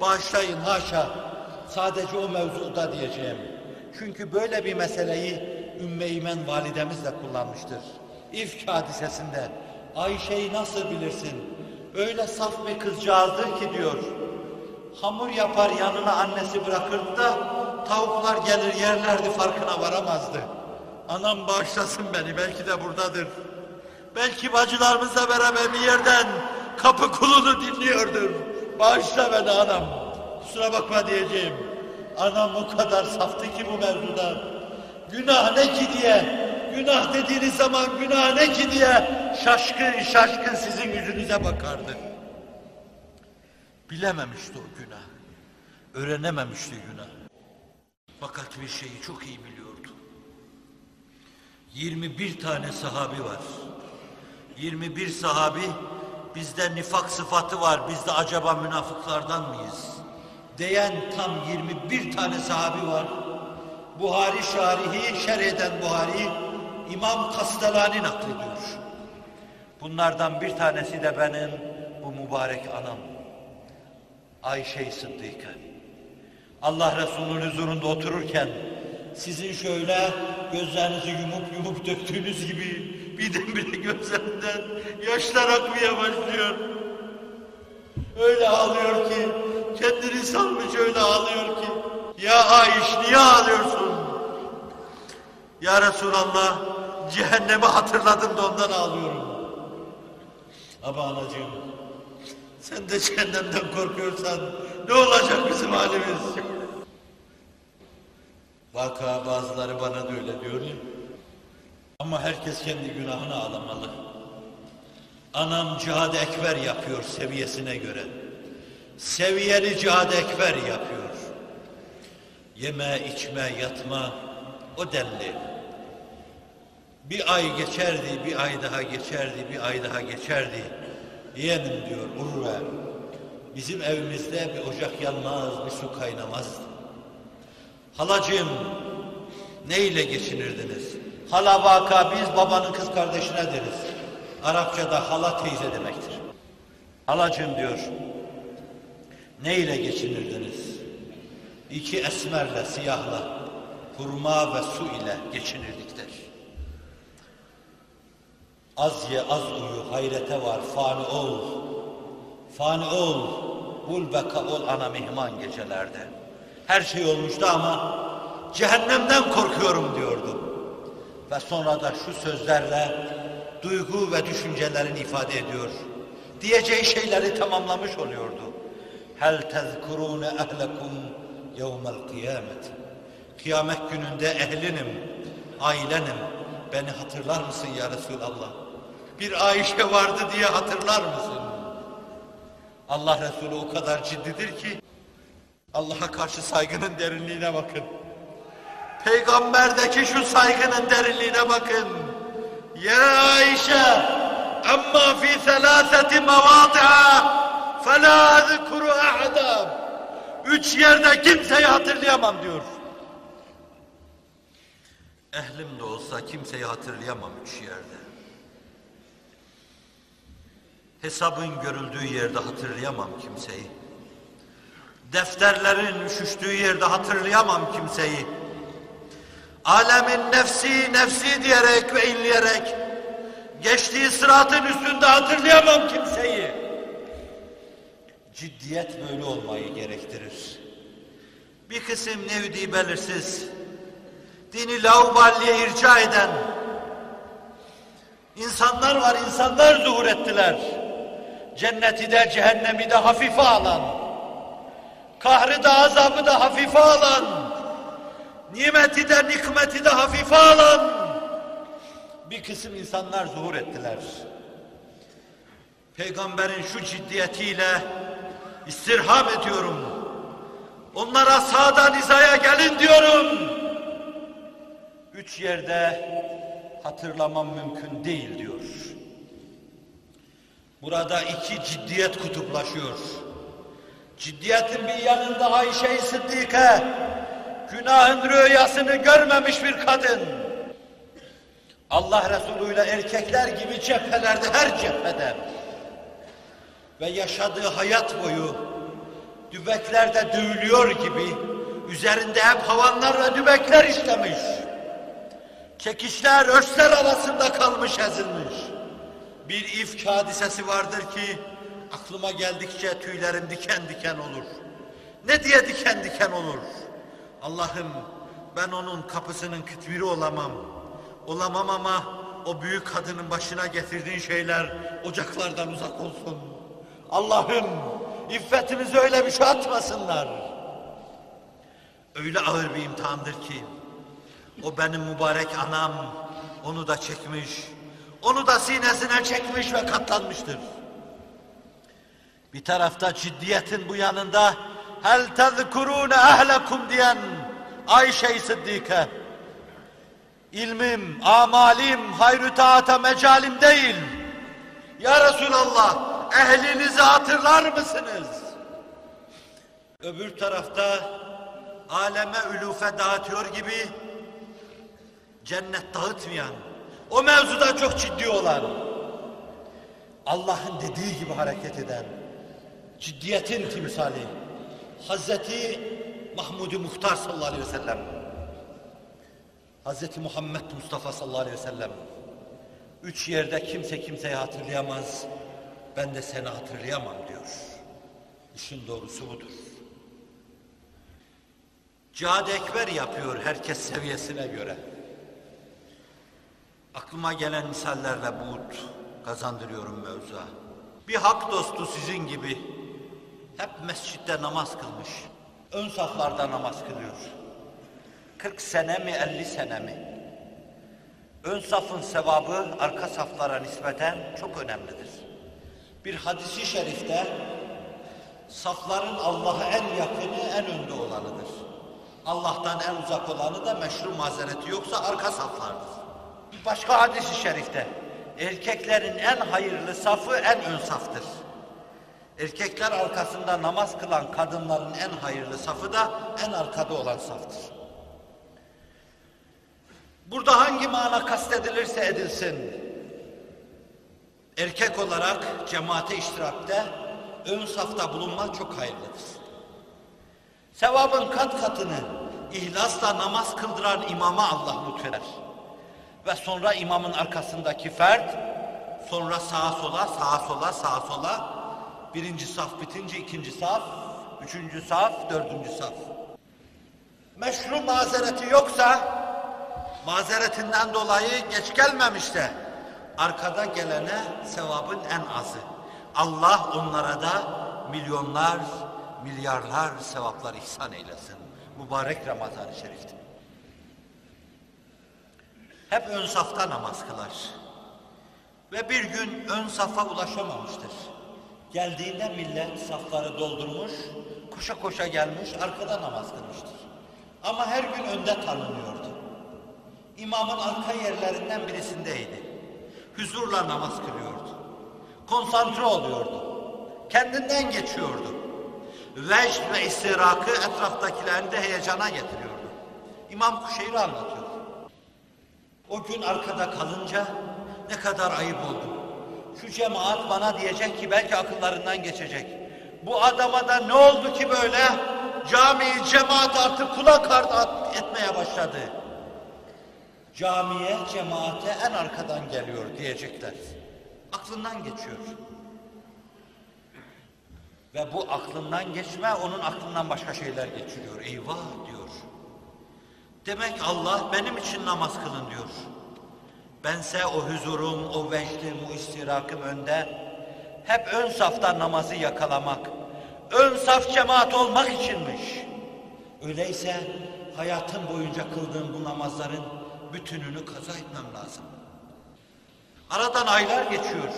bağışlayın haşa. Sadece o mevzuda diyeceğim. Çünkü böyle bir meseleyi Ümmü İmen validemiz de kullanmıştır. İfk hadisesinde Ayşe'yi nasıl bilirsin? Öyle saf bir kızcağızdır ki diyor. Hamur yapar yanına annesi bırakırdı da tavuklar gelir yerlerdi farkına varamazdı. Anam bağışlasın beni belki de buradadır. Belki bacılarımızla beraber bir yerden kapı kulunu dinliyordur. Bağışla beni anam. Kusura bakma diyeceğim. Anam o kadar saftı ki bu mevzuda. Günah ne ki diye, günah dediğiniz zaman günah ne ki diye şaşkın şaşkın sizin yüzünüze bakardı. Bilememişti o günah. Öğrenememişti günah. Fakat bir şeyi çok iyi biliyordu. 21 tane sahabi var. 21 sahabi bizde nifak sıfatı var. Biz de acaba münafıklardan mıyız? Diyen tam 21 tane sahabi var. Buhari şarihi şerh eden Buhari İmam Kastalani naklediyor. Bunlardan bir tanesi de benim bu mübarek anam. Ayşe-i Sıddık'a. Allah Resulü'nün huzurunda otururken sizin şöyle gözlerinizi yumup yumup döktüğünüz gibi birdenbire gözlerinden yaşlar akmaya başlıyor. Öyle ağlıyor ki kendini salmış öyle ağlıyor ki ya Ayş niye ağlıyorsun? Ya Resulallah cehennemi hatırladım da ondan ağlıyorum. Ama anacığım sen de cehennemden korkuyorsan ne olacak bizim halimiz? Vaka bazıları bana da öyle diyor. Ama herkes kendi günahını ağlamalı. Anam cihad ekber yapıyor seviyesine göre. Seviyeli cihad ekber yapıyor. Yeme, içme, yatma o denli. Bir ay geçerdi, bir ay daha geçerdi, bir ay daha geçerdi. Yeğenim diyor Urve, bizim evimizde bir ocak yanmaz, bir su kaynamazdı. Halacığım, neyle geçinirdiniz? Hala vaka biz babanın kız kardeşine deriz. Arapçada hala teyze demektir. Halacığım diyor, neyle geçinirdiniz? İki esmerle, siyahla, hurma ve su ile geçinirdik der. Az ye az uyu hayrete var fani ol. Fani ol. Bul beka ol ana mihman gecelerde. Her şey olmuştu ama cehennemden korkuyorum diyordu. Ve sonra da şu sözlerle duygu ve düşüncelerini ifade ediyor. Diyeceği şeyleri tamamlamış oluyordu. Hel tezkurune ehlekum yevmel kıyamet. Kıyamet gününde ehlinim, ailenim. Beni hatırlar mısın ya Resulallah? Bir Ayşe vardı diye hatırlar mısın? Allah Resulü o kadar ciddidir ki Allah'a karşı saygının derinliğine bakın. Peygamberdeki şu saygının derinliğine bakın. Ya Ayşe amma fi selaseti mevadi'a فَلَا ذِكُرُ اَحَدًا Üç yerde kimseyi hatırlayamam diyor. Ehlim de olsa kimseyi hatırlayamam üç yerde. Hesabın görüldüğü yerde hatırlayamam kimseyi. Defterlerin üşüştüğü yerde hatırlayamam kimseyi. Alemin nefsi nefsi diyerek ve inleyerek geçtiği sıratın üstünde hatırlayamam kimseyi. Ciddiyet böyle olmayı gerektirir. Bir kısım nevdi belirsiz, dini lauballiye irca eden insanlar var, insanlar zuhur ettiler. Cenneti de cehennemi de hafife alan, kahrı da azabı da hafife alan, nimeti de nikmeti de hafife alan bir kısım insanlar zuhur ettiler. Peygamberin şu ciddiyetiyle istirham ediyorum. Onlara sağdan hizaya gelin diyorum. Üç yerde hatırlamam mümkün değil diyor. Burada iki ciddiyet kutuplaşıyor. Ciddiyetin bir yanında Ayşe-i Sıddike, günahın rüyasını görmemiş bir kadın. Allah Resulü ile erkekler gibi cephelerde, her cephede ve yaşadığı hayat boyu dübeklerde dövülüyor gibi üzerinde hep havanlar ve dübekler işlemiş. Çekişler, örsler arasında kalmış, ezilmiş. Bir ifk hadisesi vardır ki aklıma geldikçe tüylerim diken diken olur. Ne diye diken diken olur? Allah'ım ben onun kapısının kütbiri olamam. Olamam ama o büyük kadının başına getirdiğin şeyler ocaklardan uzak olsun. Allah'ım iffetimizi öyle bir şey atmasınlar. Öyle ağır bir imtihandır ki o benim mübarek anam onu da çekmiş, onu da sinesine çekmiş ve katlanmıştır. Bir tarafta ciddiyetin bu yanında hel tezkurune ehlekum diyen Ayşe-i Sıddike. İlmim, amalim, hayrü taata mecalim değil. Ya Resulallah, ehlinizi hatırlar mısınız? Öbür tarafta aleme ülufe dağıtıyor gibi cennet dağıtmayan, o mevzuda çok ciddi olan, Allah'ın dediği gibi hareket eden, ciddiyetin timsali, Hazreti Mahmud-u Muhtar sallallahu aleyhi ve sellem, Hazreti Muhammed Mustafa sallallahu aleyhi ve sellem, üç yerde kimse kimseyi hatırlayamaz, ben de seni hatırlayamam diyor. İşin doğrusu budur. Cihad-ı Ekber yapıyor herkes seviyesine göre. Aklıma gelen misallerle buğut kazandırıyorum mevzuya. Bir hak dostu sizin gibi hep mescitte namaz kılmış. Ön saflarda namaz kılıyor. 40 sene mi 50 sene mi? Ön safın sevabı arka saflara nispeten çok önemlidir. Bir hadisi şerifte safların Allah'a en yakını en önde olanıdır. Allah'tan en uzak olanı da meşru mazereti yoksa arka saflardır. Bir başka hadisi şerifte erkeklerin en hayırlı safı en ön saftır. Erkekler arkasında namaz kılan kadınların en hayırlı safı da en arkada olan saftır. Burada hangi mana kastedilirse edilsin, erkek olarak cemaate iştirakte ön safta bulunmak çok hayırlıdır. Sevabın kat katını ihlasla namaz kıldıran imama Allah lütfeder. Ve sonra imamın arkasındaki fert, sonra sağa sola, sağa sola, sağa sola, birinci saf bitince ikinci saf, üçüncü saf, dördüncü saf. Meşru mazereti yoksa, mazeretinden dolayı geç gelmemiş de, arkada gelene sevabın en azı. Allah onlara da milyonlar, milyarlar sevaplar ihsan eylesin. Mübarek Ramazan-ı Şerif'te. Hep ön safta namaz kılar. Ve bir gün ön safa ulaşamamıştır. Geldiğinde millet safları doldurmuş, koşa koşa gelmiş, arkada namaz kılmıştır. Ama her gün önde tanınıyordu. İmamın arka yerlerinden birisindeydi. Huzurla namaz kılıyordu. Konsantre oluyordu. Kendinden geçiyordu. Vecd ve istirakı etraftakilerini de heyecana getiriyordu. İmam Kuşeyri anlatıyor. O gün arkada kalınca ne kadar ayıp oldu. Şu cemaat bana diyecek ki belki akıllarından geçecek. Bu adama da ne oldu ki böyle? Camiyi cemaat artık kulak ardı etmeye başladı. Camiye, cemaate en arkadan geliyor diyecekler. Aklından geçiyor. Ve bu aklından geçme onun aklından başka şeyler geçiriyor. Eyvah diyor. Demek Allah benim için namaz kılın diyor. Bense o huzurum, o vecdim, o istirakım önde. Hep ön safta namazı yakalamak, ön saf cemaat olmak içinmiş. Öyleyse hayatım boyunca kıldığım bu namazların bütününü kaza etmem lazım. Aradan aylar geçiyor.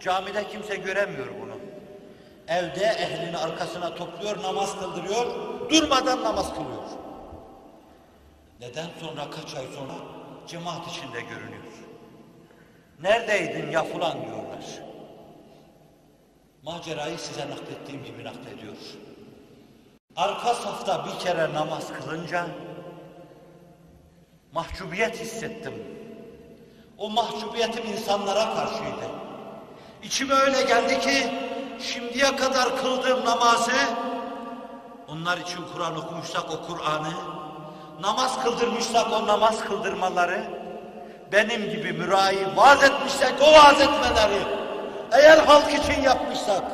Camide kimse göremiyor bunu. Evde ehlini arkasına topluyor, namaz kıldırıyor, durmadan namaz kılıyor. Neden sonra kaç ay sonra cemaat içinde görünüyor. Neredeydin ya fulan diyorlar. Macerayı size naklettiğim gibi naklediyor. Arka safta bir kere namaz kılınca mahcubiyet hissettim. O mahcubiyetim insanlara karşıydı. İçime öyle geldi ki şimdiye kadar kıldığım namazı onlar için Kur'an okumuşsak o Kur'an'ı namaz kıldırmışsak o namaz kıldırmaları benim gibi mürai vaaz etmişsek o vaaz etmeleri eğer halk için yapmışsak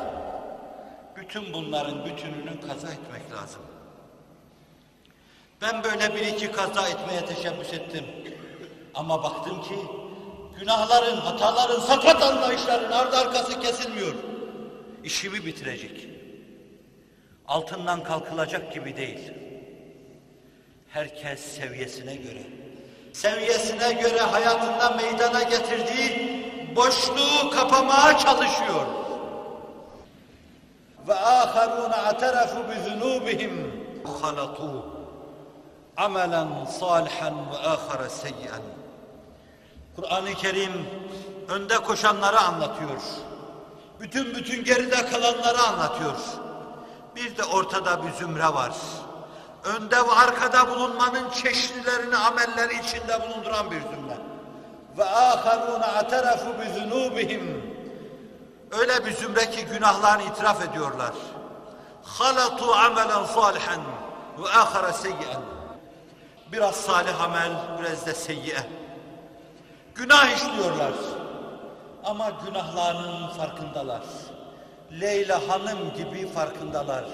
bütün bunların bütününü kaza etmek lazım. Ben böyle bir iki kaza etmeye teşebbüs ettim. Ama baktım ki günahların, hataların, sakat anlayışların ardı arkası kesilmiyor. İşimi bitirecek. Altından kalkılacak gibi değil. Herkes seviyesine göre, seviyesine göre hayatında meydana getirdiği boşluğu kapamaya çalışıyor. Ve âkharûne aterafu bi zunûbihim halatû amelen salihan ve âkhara seyyen. Kur'an-ı Kerim önde koşanları anlatıyor. Bütün bütün geride kalanları anlatıyor. Bir de ortada bir zümre var. Önde ve arkada bulunmanın çeşitlerini amelleri içinde bulunduran bir zümre. Ve âkharûne aterafu bi zunûbihim. Öyle bir zümre ki günahlarını itiraf ediyorlar. Halatu amelen salihan ve ahara seyyen. Biraz salih amel, biraz da seyyiye. Günah işliyorlar. Ama günahlarının farkındalar. Leyla Hanım gibi farkındalar.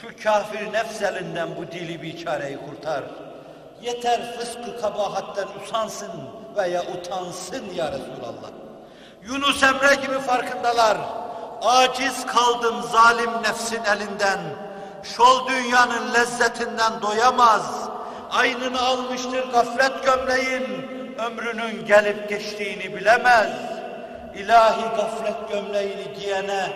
Şu kafir nefs elinden bu dili bir çareyi kurtar. Yeter fıskı kabahatten usansın veya utansın ya Resulallah. Yunus Emre gibi farkındalar. Aciz kaldım zalim nefsin elinden. Şol dünyanın lezzetinden doyamaz. Aynını almıştır gaflet gömleğin. Ömrünün gelip geçtiğini bilemez. İlahi gaflet gömleğini giyene,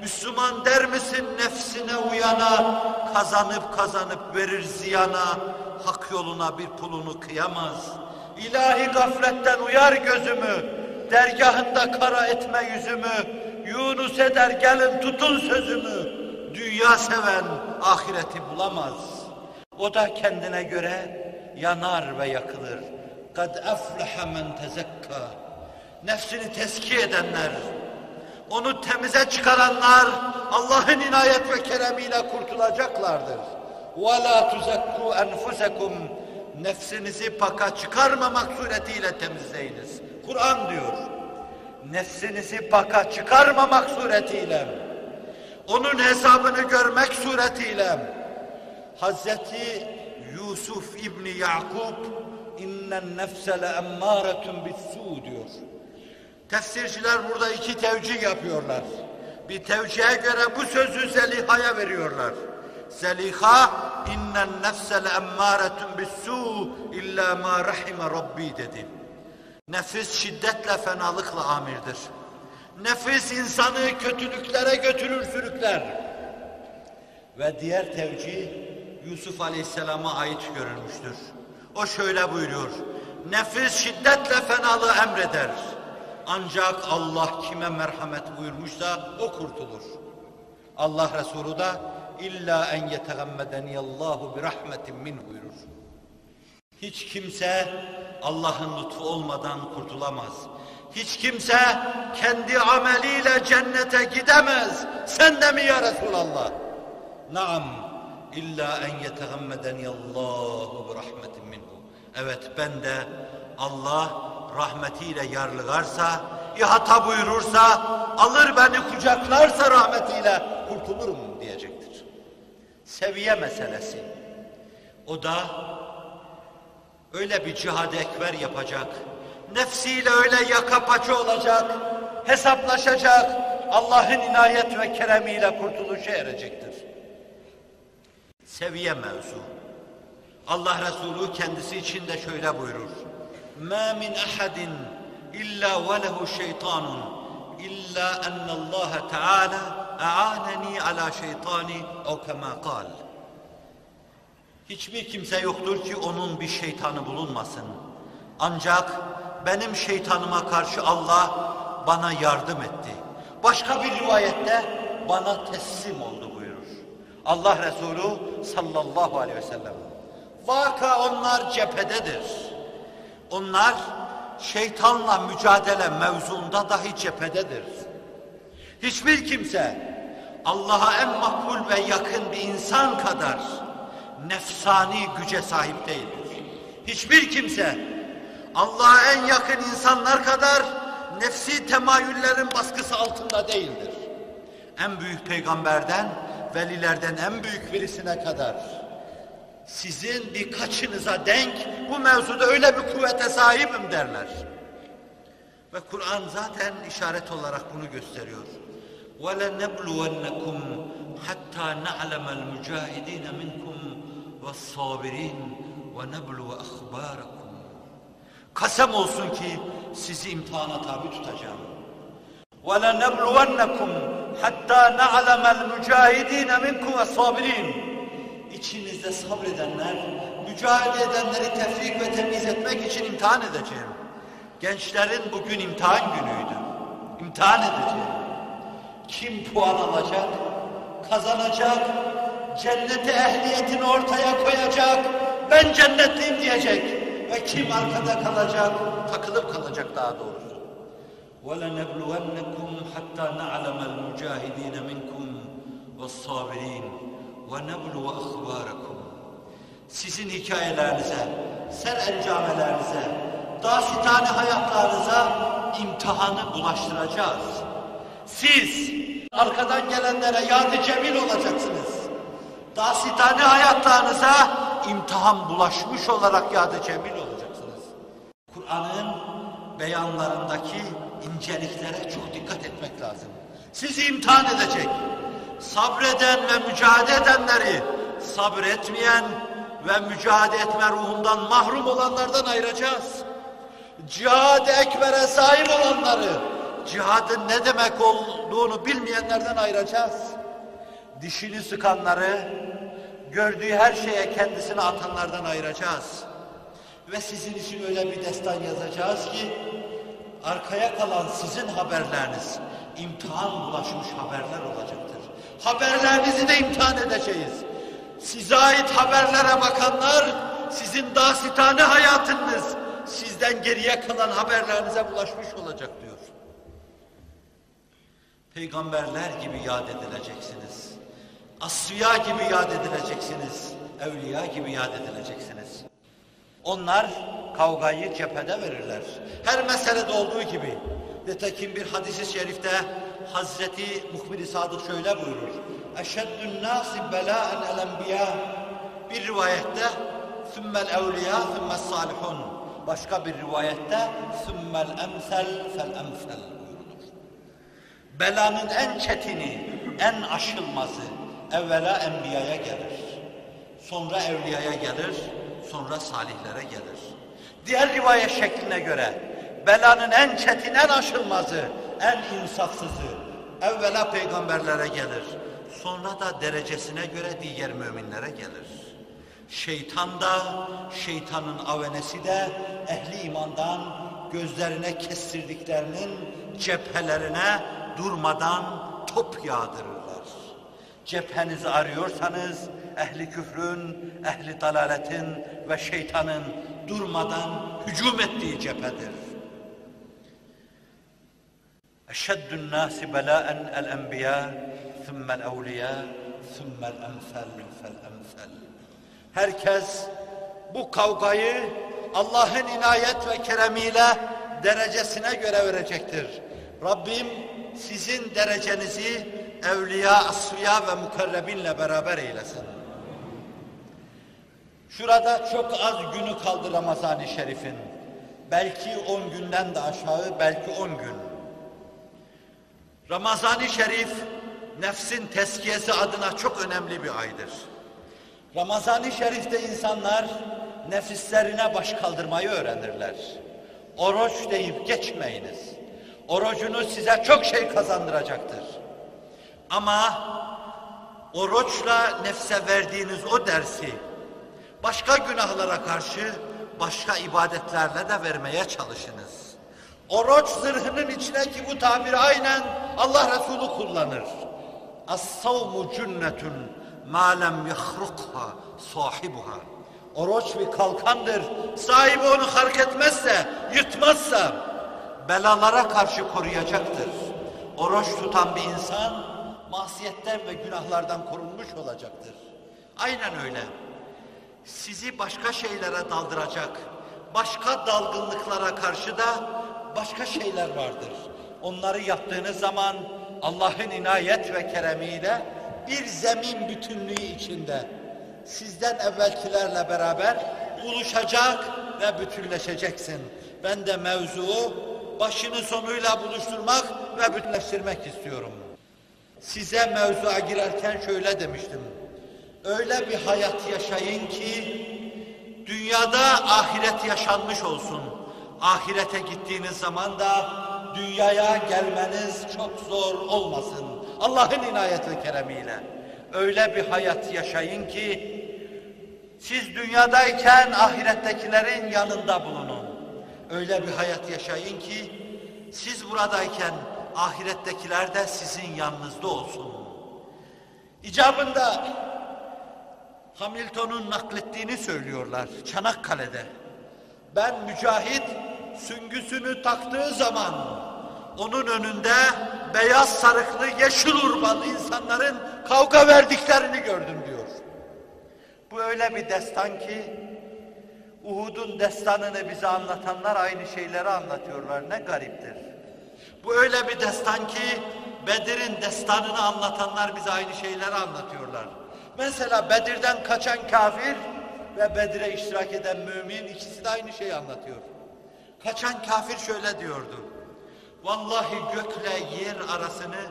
Müslüman der misin nefsine uyana, kazanıp kazanıp verir ziyana, hak yoluna bir pulunu kıyamaz. İlahi gafletten uyar gözümü, dergahında kara etme yüzümü, Yunus eder gelin tutun sözümü, dünya seven ahireti bulamaz. O da kendine göre yanar ve yakılır. Kad aflaha men tezekka. Nefsini teskiye edenler, onu temize çıkaranlar Allah'ın inayet ve keremiyle kurtulacaklardır. وَلَا تُزَكُّوا أَنْفُسَكُمْ Nefsinizi paka çıkarmamak suretiyle temizleyiniz. Kur'an diyor. Nefsinizi paka çıkarmamak suretiyle, onun hesabını görmek suretiyle, Hazreti Yusuf İbni Yakub innen nefse le emmâretun bis-sû diyor. Tefsirciler burada iki tevcih yapıyorlar. Bir tevcihe göre bu sözü Zeliha'ya veriyorlar. Zeliha innen nefse le emmâretun bis-sû illa ma rahime rabbi dedi. Nefis şiddetle fenalıkla amirdir. Nefis insanı kötülüklere götürür sürükler. Ve diğer tevcih Yusuf Aleyhisselam'a ait görülmüştür. O şöyle buyuruyor. Nefis şiddetle fenalığı emreder. Ancak Allah kime merhamet buyurmuşsa o kurtulur. Allah Resulü da illa en yetegammedeniyallahu bir rahmetin min buyurur. Hiç kimse Allah'ın lütfu olmadan kurtulamaz. Hiç kimse kendi ameliyle cennete gidemez. Sen de mi ya Resulallah? Naam. İlla en yetegammedeniyallahu bi rahmetin minhu. Evet ben de Allah rahmetiyle yarlıgarsa, ihata buyurursa, alır beni kucaklarsa rahmetiyle kurtulurum diyecektir. Seviye meselesi. O da öyle bir cihad ekber yapacak. Nefsiyle öyle yaka paça olacak, hesaplaşacak, Allah'ın inayet ve keremiyle kurtuluşa erecektir. Seviye mevzu. Allah Resulü kendisi için de şöyle buyurur. مَا مِنْ أَحَدٍ إِلَّا وَلَهُ شَيْطَانٌ إلا أن الله تعالى أعانني على شيطاني أو كما قال Hiçbir kimse yoktur ki onun bir şeytanı bulunmasın. Ancak benim şeytanıma karşı Allah bana yardım etti. Başka bir rivayette bana teslim oldu buyurur. Allah Resulü sallallahu aleyhi ve sellem. Vaka onlar cephededir. Onlar şeytanla mücadele mevzunda dahi cephededir. Hiçbir kimse Allah'a en makbul ve yakın bir insan kadar nefsani güce sahip değildir. Hiçbir kimse Allah'a en yakın insanlar kadar nefsi temayüllerin baskısı altında değildir. En büyük peygamberden, velilerden en büyük birisine kadar sizin birkaçınıza denk bu mevzuda öyle bir kuvvete sahibim derler. Ve Kur'an zaten işaret olarak bunu gösteriyor. وَلَنَبْلُوَنَّكُمْ حَتَّى نَعْلَمَ الْمُجَاهِدِينَ مِنْكُمْ وَالصَّابِرِينَ وَنَبْلُوَ أَخْبَارَكُمْ Kasem olsun ki sizi imtihana tabi tutacağım. وَلَنَبْلُوَنَّكُمْ حَتَّى نَعْلَمَ الْمُجَاهِدِينَ مِنْكُمْ وَالصَّابِرِينَ İçinizde sabredenler, mücadele edenleri tefrik ve temiz etmek için imtihan edeceğim. Gençlerin bugün imtihan günüydü. İmtihan edeceğim. Kim puan alacak, kazanacak, cennete ehliyetini ortaya koyacak, ben cennetliyim diyecek. Ve kim arkada kalacak, takılıp kalacak daha doğrusu. وَلَنَبْلُوَنَّكُمْ حَتَّى نَعْلَمَ الْمُجَاهِدِينَ مِنْكُمْ وَالصَّابِرِينَ ve neblu ahbarakum. Sizin hikayelerinize, ser ercamelerinize, dasitane hayatlarınıza imtihanı bulaştıracağız. Siz arkadan gelenlere yadı cemil olacaksınız. Dasitane hayatlarınıza imtihan bulaşmış olarak yadı cemil olacaksınız. Kur'an'ın beyanlarındaki inceliklere çok dikkat etmek lazım. Sizi imtihan edecek. Sabreden ve mücadele edenleri sabretmeyen ve mücadele etme ruhundan mahrum olanlardan ayıracağız. Cihad-ı ekbere sahip olanları, cihadın ne demek olduğunu bilmeyenlerden ayıracağız. Dişini sıkanları, gördüğü her şeye kendisini atanlardan ayıracağız. Ve sizin için öyle bir destan yazacağız ki, arkaya kalan sizin haberleriniz, imtihan bulaşmış haberler olacaktır. Haberlerinizi de imtihan edeceğiz. Size ait haberlere bakanlar, sizin dasitane hayatınız, sizden geriye kalan haberlerinize bulaşmış olacak diyor. Peygamberler gibi yad edileceksiniz. Asfiya gibi yad edileceksiniz. Evliya gibi yad edileceksiniz. Onlar kavgayı cephede verirler. Her meselede olduğu gibi. Nitekim bir hadis-i şerifte Hazreti Muhbir-i Sadık şöyle buyurur. Eşeddün nâsi belâen el enbiya. Bir rivayette sümmel evliya sümmel salihun. Başka bir rivayette sümmel emsel fel emsel buyurulur. Belanın en çetini, en aşılmazı evvela enbiyaya gelir. Sonra evliyaya gelir, sonra salihlere gelir. Diğer rivayet şekline göre belanın en çetin, en aşılmazı, en insafsızı evvela peygamberlere gelir. Sonra da derecesine göre diğer müminlere gelir. Şeytan da, şeytanın avenesi de ehli imandan gözlerine kestirdiklerinin cephelerine durmadan top yağdırırlar. Cephenizi arıyorsanız ehli küfrün, ehli dalaletin ve şeytanın durmadan hücum ettiği cephedir. Nâsi belâen el-enbiyâ, thummel evliyâ, thummel emsel fel emsel. Herkes bu kavgayı Allah'ın inayet ve keremiyle derecesine göre verecektir. Rabbim sizin derecenizi evliya, asfiya ve mukarrebinle beraber eylesin. Şurada çok az günü kaldı Ramazan-ı Şerif'in. Belki on günden de aşağı, belki on gün. Ramazan-ı Şerif, nefsin teskiyesi adına çok önemli bir aydır. Ramazan-ı Şerif'te insanlar nefislerine baş kaldırmayı öğrenirler. Oruç deyip geçmeyiniz. Orucunuz size çok şey kazandıracaktır. Ama oruçla nefse verdiğiniz o dersi başka günahlara karşı başka ibadetlerle de vermeye çalışınız. Oruç zırhının içine ki bu tabiri aynen Allah Resulü kullanır. As-savmu cünnetun ma lem yahrukha sahibuha. Oruç bir kalkandır. Sahibi onu hark etmezse, yırtmazsa belalara karşı koruyacaktır. Oruç tutan bir insan masiyetten ve günahlardan korunmuş olacaktır. Aynen öyle. Sizi başka şeylere daldıracak, başka dalgınlıklara karşı da başka şeyler vardır. Onları yaptığınız zaman Allah'ın inayet ve keremiyle bir zemin bütünlüğü içinde sizden evvelkilerle beraber buluşacak ve bütünleşeceksin. Ben de mevzuu başını sonuyla buluşturmak ve bütünleştirmek istiyorum. Size mevzuya girerken şöyle demiştim. Öyle bir hayat yaşayın ki dünyada ahiret yaşanmış olsun. Ahirete gittiğiniz zaman da dünyaya gelmeniz çok zor olmasın. Allah'ın inayet ve keremiyle. Öyle bir hayat yaşayın ki siz dünyadayken ahirettekilerin yanında bulunun. Öyle bir hayat yaşayın ki siz buradayken ahirettekiler de sizin yanınızda olsun. İcabında Hamilton'un naklettiğini söylüyorlar Çanakkale'de. Ben mücahit süngüsünü taktığı zaman onun önünde beyaz sarıklı yeşil urbalı insanların kavga verdiklerini gördüm diyor. Bu öyle bir destan ki Uhud'un destanını bize anlatanlar aynı şeyleri anlatıyorlar. Ne gariptir. Bu öyle bir destan ki Bedir'in destanını anlatanlar bize aynı şeyleri anlatıyorlar. Mesela Bedir'den kaçan kafir ve Bedir'e iştirak eden mümin ikisi de aynı şeyi anlatıyor. Kaçan kafir şöyle diyordu. Vallahi gökle yer arasını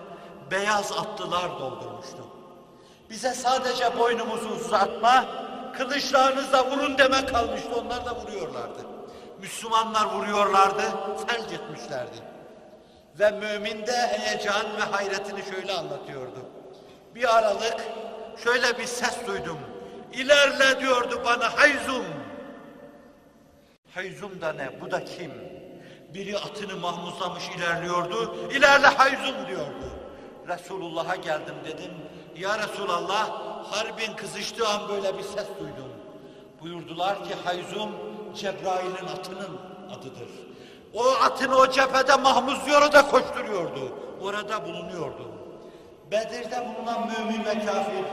beyaz atlılar doldurmuştu. Bize sadece boynumuzu uzatma, kılıçlarınızla vurun demek kalmıştı. Onlar da vuruyorlardı. Müslümanlar vuruyorlardı, felç etmişlerdi. Ve mümin de heyecan ve hayretini şöyle anlatıyordu. Bir aralık şöyle bir ses duydum. İlerle diyordu bana Hayzum. Hayzum da ne? Bu da kim? Biri atını mahmuzlamış ilerliyordu. İlerle Hayzum diyordu. Resulullah'a geldim dedim. Ya Resulallah harbin kızıştığı an böyle bir ses duydum. Buyurdular ki Hayzum Cebrail'in atının adıdır. O atını o cephede mahmuzluyor da koşturuyordu. Orada bulunuyordu. Bedir'de bulunan mümin ve kafir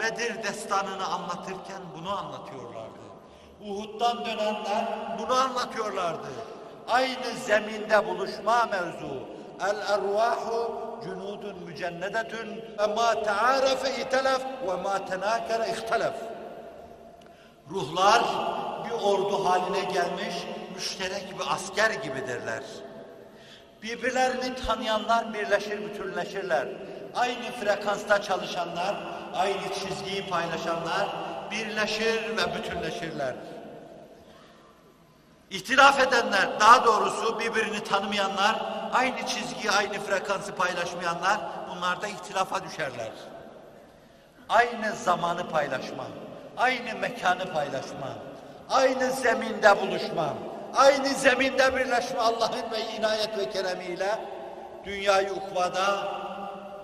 Bedir destanını anlatırken bunu anlatıyorlardı. Uhud'dan dönenler bunu anlatıyorlardı. Aynı zeminde buluşma mevzu. El ervahu cunudun mücennedetun ve ma tearefe itelef ve ma tenakere ihtelef. Ruhlar bir ordu haline gelmiş müşterek bir asker gibidirler. Birbirlerini tanıyanlar birleşir, bütünleşirler. Aynı frekansta çalışanlar, aynı çizgiyi paylaşanlar birleşir ve bütünleşirler. İhtilaf edenler, daha doğrusu birbirini tanımayanlar, aynı çizgiyi, aynı frekansı paylaşmayanlar, bunlar da ihtilafa düşerler. Aynı zamanı paylaşma, aynı mekanı paylaşma, aynı zeminde buluşma, aynı zeminde birleşme Allah'ın ve inayet ve keremiyle dünyayı ukvada,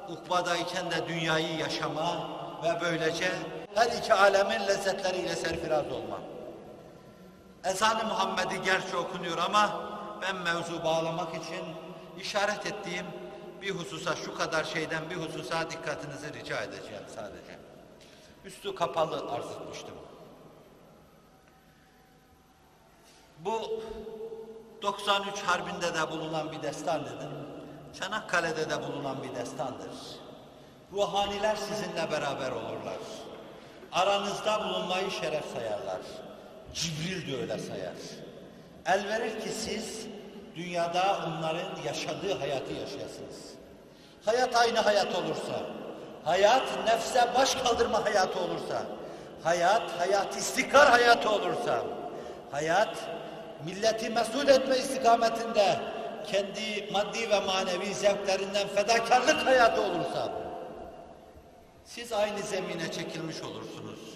ukvadayken de dünyayı yaşama ve böylece her iki alemin lezzetleriyle serfiraz olma. Ezan-ı Muhammed'i gerçi okunuyor ama ben mevzu bağlamak için işaret ettiğim bir hususa, şu kadar şeyden bir hususa dikkatinizi rica edeceğim sadece. Üstü kapalı arz etmiştim. Bu 93 Harbi'nde de bulunan bir destan dedim. Çanakkale'de de bulunan bir destandır. Ruhaniler sizinle beraber olurlar. Aranızda bulunmayı şeref sayarlar. Cibril de öyle sayar. El verir ki siz dünyada onların yaşadığı hayatı yaşayasınız. Hayat aynı hayat olursa, hayat nefse baş kaldırma hayatı olursa, hayat, hayat istikrar hayatı olursa, hayat milleti mesul etme istikametinde kendi maddi ve manevi zevklerinden fedakarlık hayatı olursa siz aynı zemine çekilmiş olursunuz.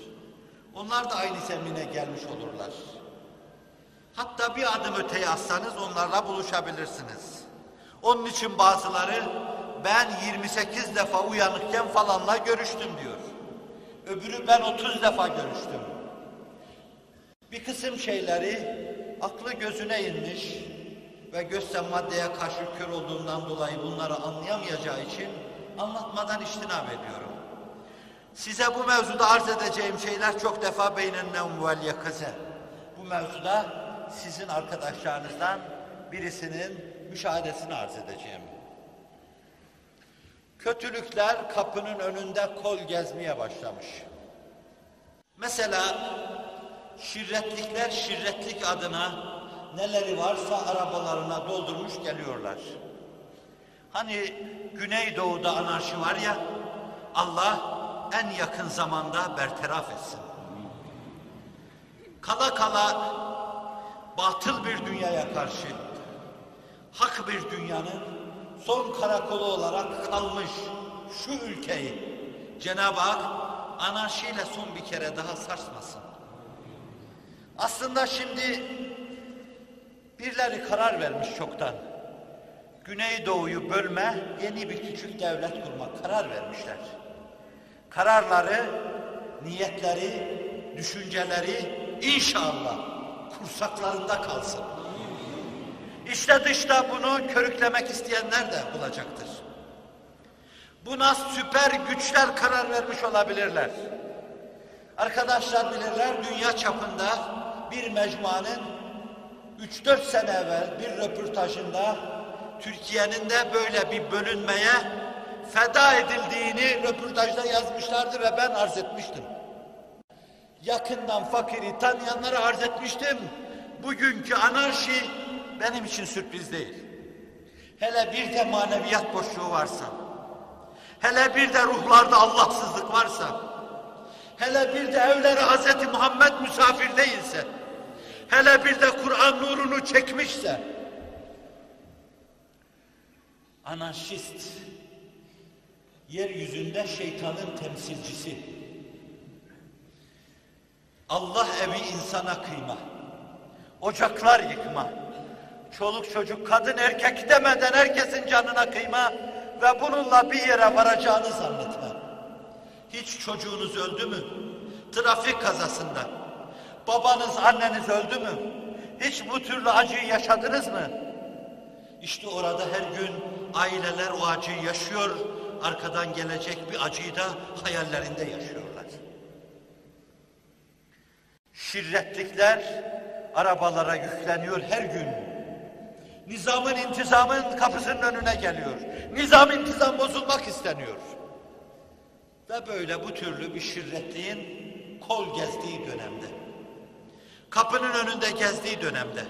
Onlar da aynı zemine gelmiş olurlar. Hatta bir adım öteye atsanız onlarla buluşabilirsiniz. Onun için bazıları ben 28 defa uyanıkken falanla görüştüm diyor. Öbürü ben 30 defa görüştüm. Bir kısım şeyleri aklı gözüne inmiş ve gözse maddeye karşı kör olduğundan dolayı bunları anlayamayacağı için anlatmadan iştinab ediyorum. Size bu mevzuda arz edeceğim şeyler çok defa beynenne vel yakıze. Bu mevzuda sizin arkadaşlarınızdan birisinin müşahedesini arz edeceğim. Kötülükler kapının önünde kol gezmeye başlamış. Mesela şirretlikler şirretlik adına neleri varsa arabalarına doldurmuş geliyorlar. Hani Güneydoğu'da anarşi var ya, Allah en yakın zamanda bertaraf etsin. Kala kala batıl bir dünyaya karşı hak bir dünyanın son karakolu olarak kalmış şu ülkeyi Cenab-ı Hak anarşiyle son bir kere daha sarsmasın. Aslında şimdi birileri karar vermiş çoktan. Güneydoğu'yu bölme, yeni bir küçük devlet kurmak karar vermişler. Kararları, niyetleri, düşünceleri inşallah kursaklarında kalsın. İşte dışta bunu körüklemek isteyenler de bulacaktır. Buna süper güçler karar vermiş olabilirler. Arkadaşlar bilirler dünya çapında bir mecmuanın 3-4 sene evvel bir röportajında Türkiye'nin de böyle bir bölünmeye feda edildiğini röportajda yazmışlardı ve ben arz etmiştim. Yakından fakiri tanıyanlara arz etmiştim. Bugünkü anarşi benim için sürpriz değil. Hele bir de maneviyat boşluğu varsa, hele bir de ruhlarda Allahsızlık varsa, hele bir de evleri Hz. Muhammed misafir değilse, hele bir de Kur'an nurunu çekmişse, anarşist, yeryüzünde şeytanın temsilcisi, Allah evi insana kıyma, ocaklar yıkma, çoluk çocuk kadın erkek demeden herkesin canına kıyma ve bununla bir yere varacağını zannetme. Hiç çocuğunuz öldü mü? Trafik kazasında. Babanız, anneniz öldü mü? Hiç bu türlü acıyı yaşadınız mı? İşte orada her gün aileler o acıyı yaşıyor, arkadan gelecek bir acıyı da hayallerinde yaşıyorlar. Şirretlikler arabalara yükleniyor her gün. Nizamın intizamın kapısının önüne geliyor. Nizam intizam bozulmak isteniyor. Ve böyle bu türlü bir şirretliğin kol gezdiği dönemde, kapının önünde gezdiği dönemde,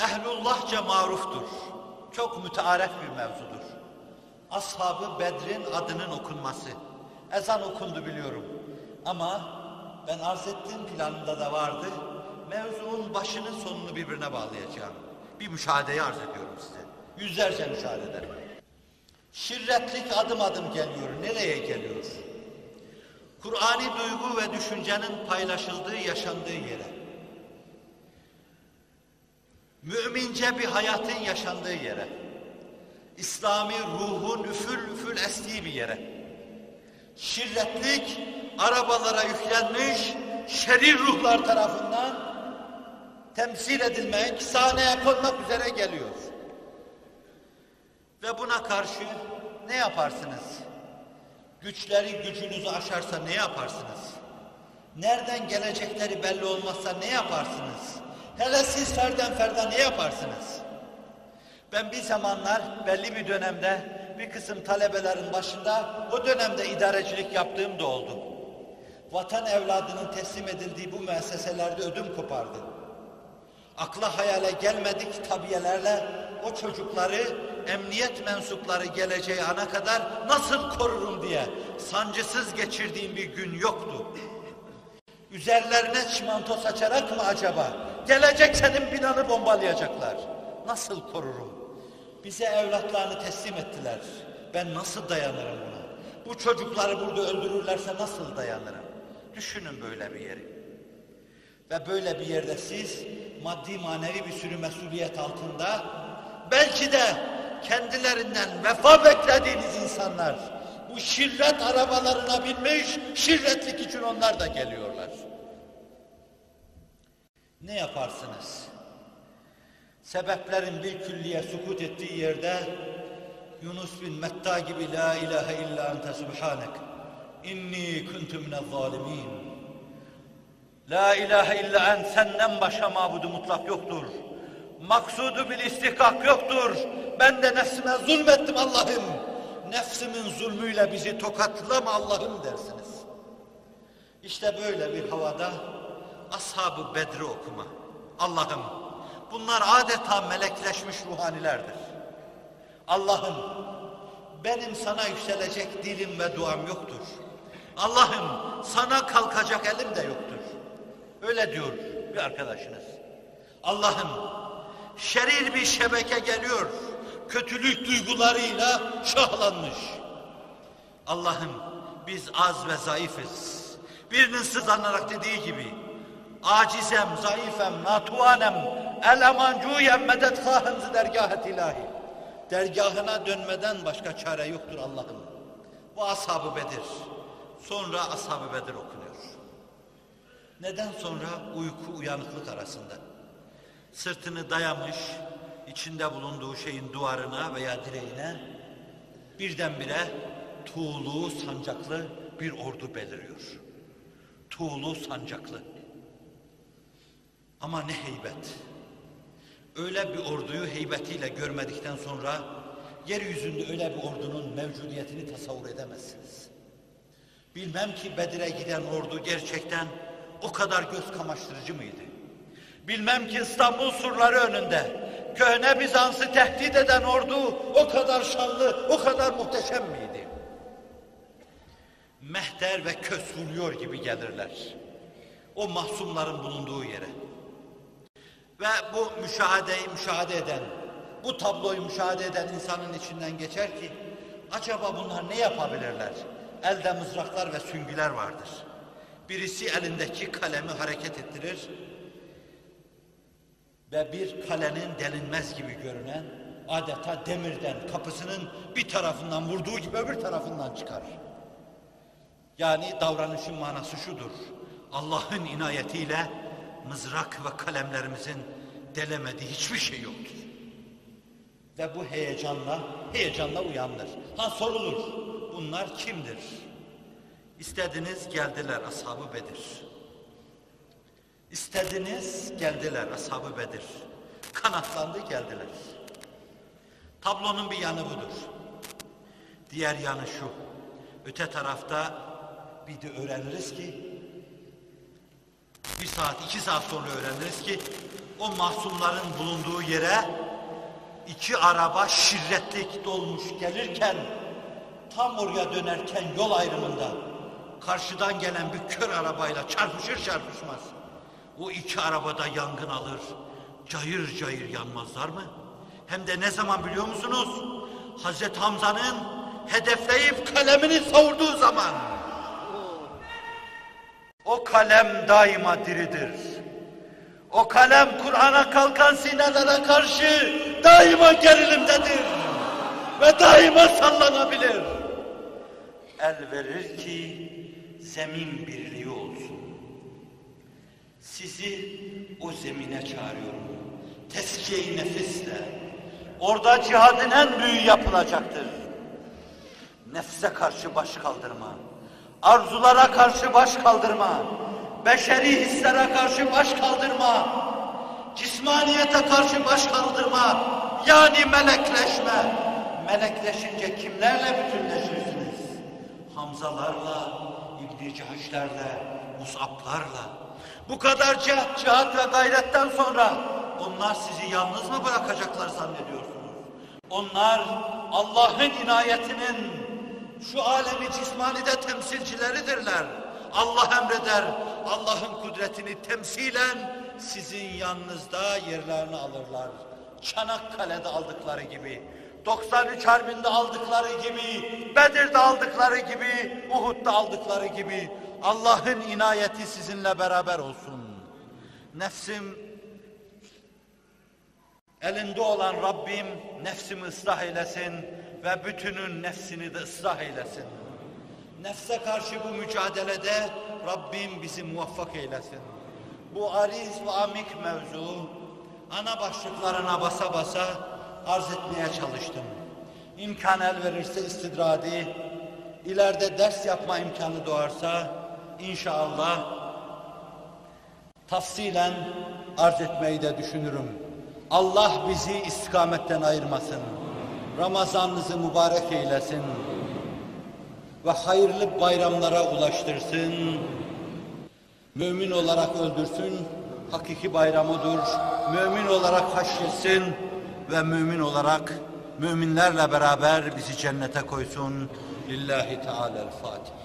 ehlullahça maruftur. Çok mütearef bir mevzudur. Ashab-ı Bedr'in adının okunması. Ezan okundu biliyorum. Ama ben arz ettiğim planında da vardı. Mevzuun başının sonunu birbirine bağlayacağım. Bir müşahedeyi arz ediyorum size. Yüzlerce müşahedeler. Şirretlik adım adım geliyor. Nereye geliyor? Kur'ani duygu ve düşüncenin paylaşıldığı, yaşandığı yere. Mümince bir hayatın yaşandığı yere. İslami ruhun üfül üfül estiği bir yere. Şirretlik arabalara yüklenmiş şerir ruhlar tarafından temsil edilmek, sahneye konmak üzere geliyor. Ve buna karşı ne yaparsınız? Güçleri gücünüzü aşarsa ne yaparsınız? Nereden gelecekleri belli olmazsa ne yaparsınız? Hele siz ferden ferden ne yaparsınız? Ben bir zamanlar belli bir dönemde bir kısım talebelerin başında o dönemde idarecilik yaptığım da oldu. Vatan evladının teslim edildiği bu müesseselerde ödüm kopardı. Akla hayale gelmedik tabiyelerle o çocukları emniyet mensupları geleceği ana kadar nasıl korurum diye sancısız geçirdiğim bir gün yoktu. Üzerlerine çimento saçarak mı acaba? Gelecek senin binanı bombalayacaklar. Nasıl korurum? Bize evlatlarını teslim ettiler. Ben nasıl dayanırım buna? Bu çocukları burada öldürürlerse nasıl dayanırım? Düşünün böyle bir yeri. Ve böyle bir yerde siz maddi manevi bir sürü mesuliyet altında belki de kendilerinden vefa beklediğiniz insanlar bu şirret arabalarına binmiş şirretlik için onlar da geliyorlar. Ne yaparsınız? Sebeplerin bir külliye sukut ettiği yerde Yunus bin Metta gibi la ilahe illa ente subhanek inni kuntu minel zalimin La ilahe illa en senden başka mabudu mutlak yoktur. Maksudu bil istihkak yoktur. Ben de nefsime zulmettim Allah'ım. Nefsimin zulmüyle bizi tokatlama Allah'ım dersiniz. İşte böyle bir havada Ashab-ı Bedri okuma. Allah'ım bunlar adeta melekleşmiş ruhanilerdir. Allah'ım benim sana yükselecek dilim ve duam yoktur. Allah'ım sana kalkacak elim de yoktur. Öyle diyor bir arkadaşınız. Allah'ım şerir bir şebeke geliyor. Kötülük duygularıyla şahlanmış. Allah'ım biz az ve zayıfız. Birinin sızlanarak dediği gibi acizem, zayıfem, natuanem, elemancuyem medet khahınızı dergahet ilahi. Dergahına dönmeden başka çare yoktur Allah'ım. Bu ashab-ı Bedir. Sonra ashab-ı Bedir okunuyor. Neden sonra uyku uyanıklık arasında? Sırtını dayamış, içinde bulunduğu şeyin duvarına veya direğine birdenbire tuğlu, sancaklı bir ordu beliriyor. Tuğlu, sancaklı. Ama ne heybet. Öyle bir orduyu heybetiyle görmedikten sonra yeryüzünde öyle bir ordunun mevcudiyetini tasavvur edemezsiniz. Bilmem ki Bedir'e giden ordu gerçekten o kadar göz kamaştırıcı mıydı? Bilmem ki İstanbul surları önünde köhne Bizans'ı tehdit eden ordu o kadar şanlı, o kadar muhteşem miydi? Mehter ve kös vuruyor gibi gelirler. O mahsumların bulunduğu yere. Ve bu müşahedeyi müşahede eden, bu tabloyu müşahede eden insanın içinden geçer ki, acaba bunlar ne yapabilirler? Elde mızraklar ve süngüler vardır. Birisi elindeki kalemi hareket ettirir ve bir kalenin delinmez gibi görünen adeta demirden kapısının bir tarafından vurduğu gibi öbür tarafından çıkar. Yani davranışın manası şudur. Allah'ın inayetiyle mızrak ve kalemlerimizin delemediği hiçbir şey yoktur. Ve bu heyecanla, heyecanla uyanır. Ha sorulur, bunlar kimdir? İstediniz geldiler Ashab-ı Bedir. İstediniz geldiler Ashab-ı Bedir. Kanatlandı geldiler. Tablonun bir yanı budur. Diğer yanı şu. Öte tarafta bir de öğreniriz ki bir saat, iki saat sonra öğreniriz ki o mahsumların bulunduğu yere iki araba şirretlik dolmuş gelirken tam oraya dönerken yol ayrımında karşıdan gelen bir kör arabayla çarpışır çarpışmaz. O iki arabada yangın alır. Cayır cayır yanmazlar mı? Hem de ne zaman biliyor musunuz? Hazreti Hamza'nın hedefleyip kalemini savurduğu zaman. O kalem daima diridir. O kalem Kur'an'a kalkan sinelere karşı daima gerilimdedir. Ve daima sallanabilir. El verir ki zemin birliği olsun. Sizi o zemine çağırıyorum. Teskiye-i nefisle. Orada cihadın en büyüğü yapılacaktır. Nefse karşı baş kaldırma. Arzulara karşı baş kaldırma. Beşeri hislere karşı baş kaldırma. Cismaniyete karşı baş kaldırma. Yani melekleşme. Melekleşince kimlerle bütünleşirsiniz? Hamzalarla, İbn-i Cahişlerle, Mus'ablarla. Bu kadar cihat, cihat ve gayretten sonra onlar sizi yalnız mı bırakacaklar zannediyorsunuz? Onlar Allah'ın inayetinin şu alemi cismanide temsilcileridirler. Allah emreder, Allah'ın kudretini temsilen sizin yanınızda yerlerini alırlar. Çanakkale'de aldıkları gibi, 93 Harbi'nde aldıkları gibi, Bedir'de aldıkları gibi, Uhud'da aldıkları gibi Allah'ın inayeti sizinle beraber olsun. Nefsim elinde olan Rabbim nefsimi ıslah eylesin ve bütünün nefsini de ıslah eylesin. Nefse karşı bu mücadelede Rabbim bizi muvaffak eylesin. Bu ariz ve amik mevzu ana başlıklarına basa basa arz etmeye çalıştım. İmkan el verirse istidradi, ileride ders yapma imkanı doğarsa inşallah tafsilen arz etmeyi de düşünürüm. Allah bizi istikametten ayırmasın. Ramazanınızı mübarek eylesin. Ve hayırlı bayramlara ulaştırsın. Mümin olarak öldürsün. Hakiki bayramıdır. Mümin olarak haşretsin. Ve mümin olarak müminlerle beraber bizi cennete koysun. Lillahi Teala'l-Fatiha.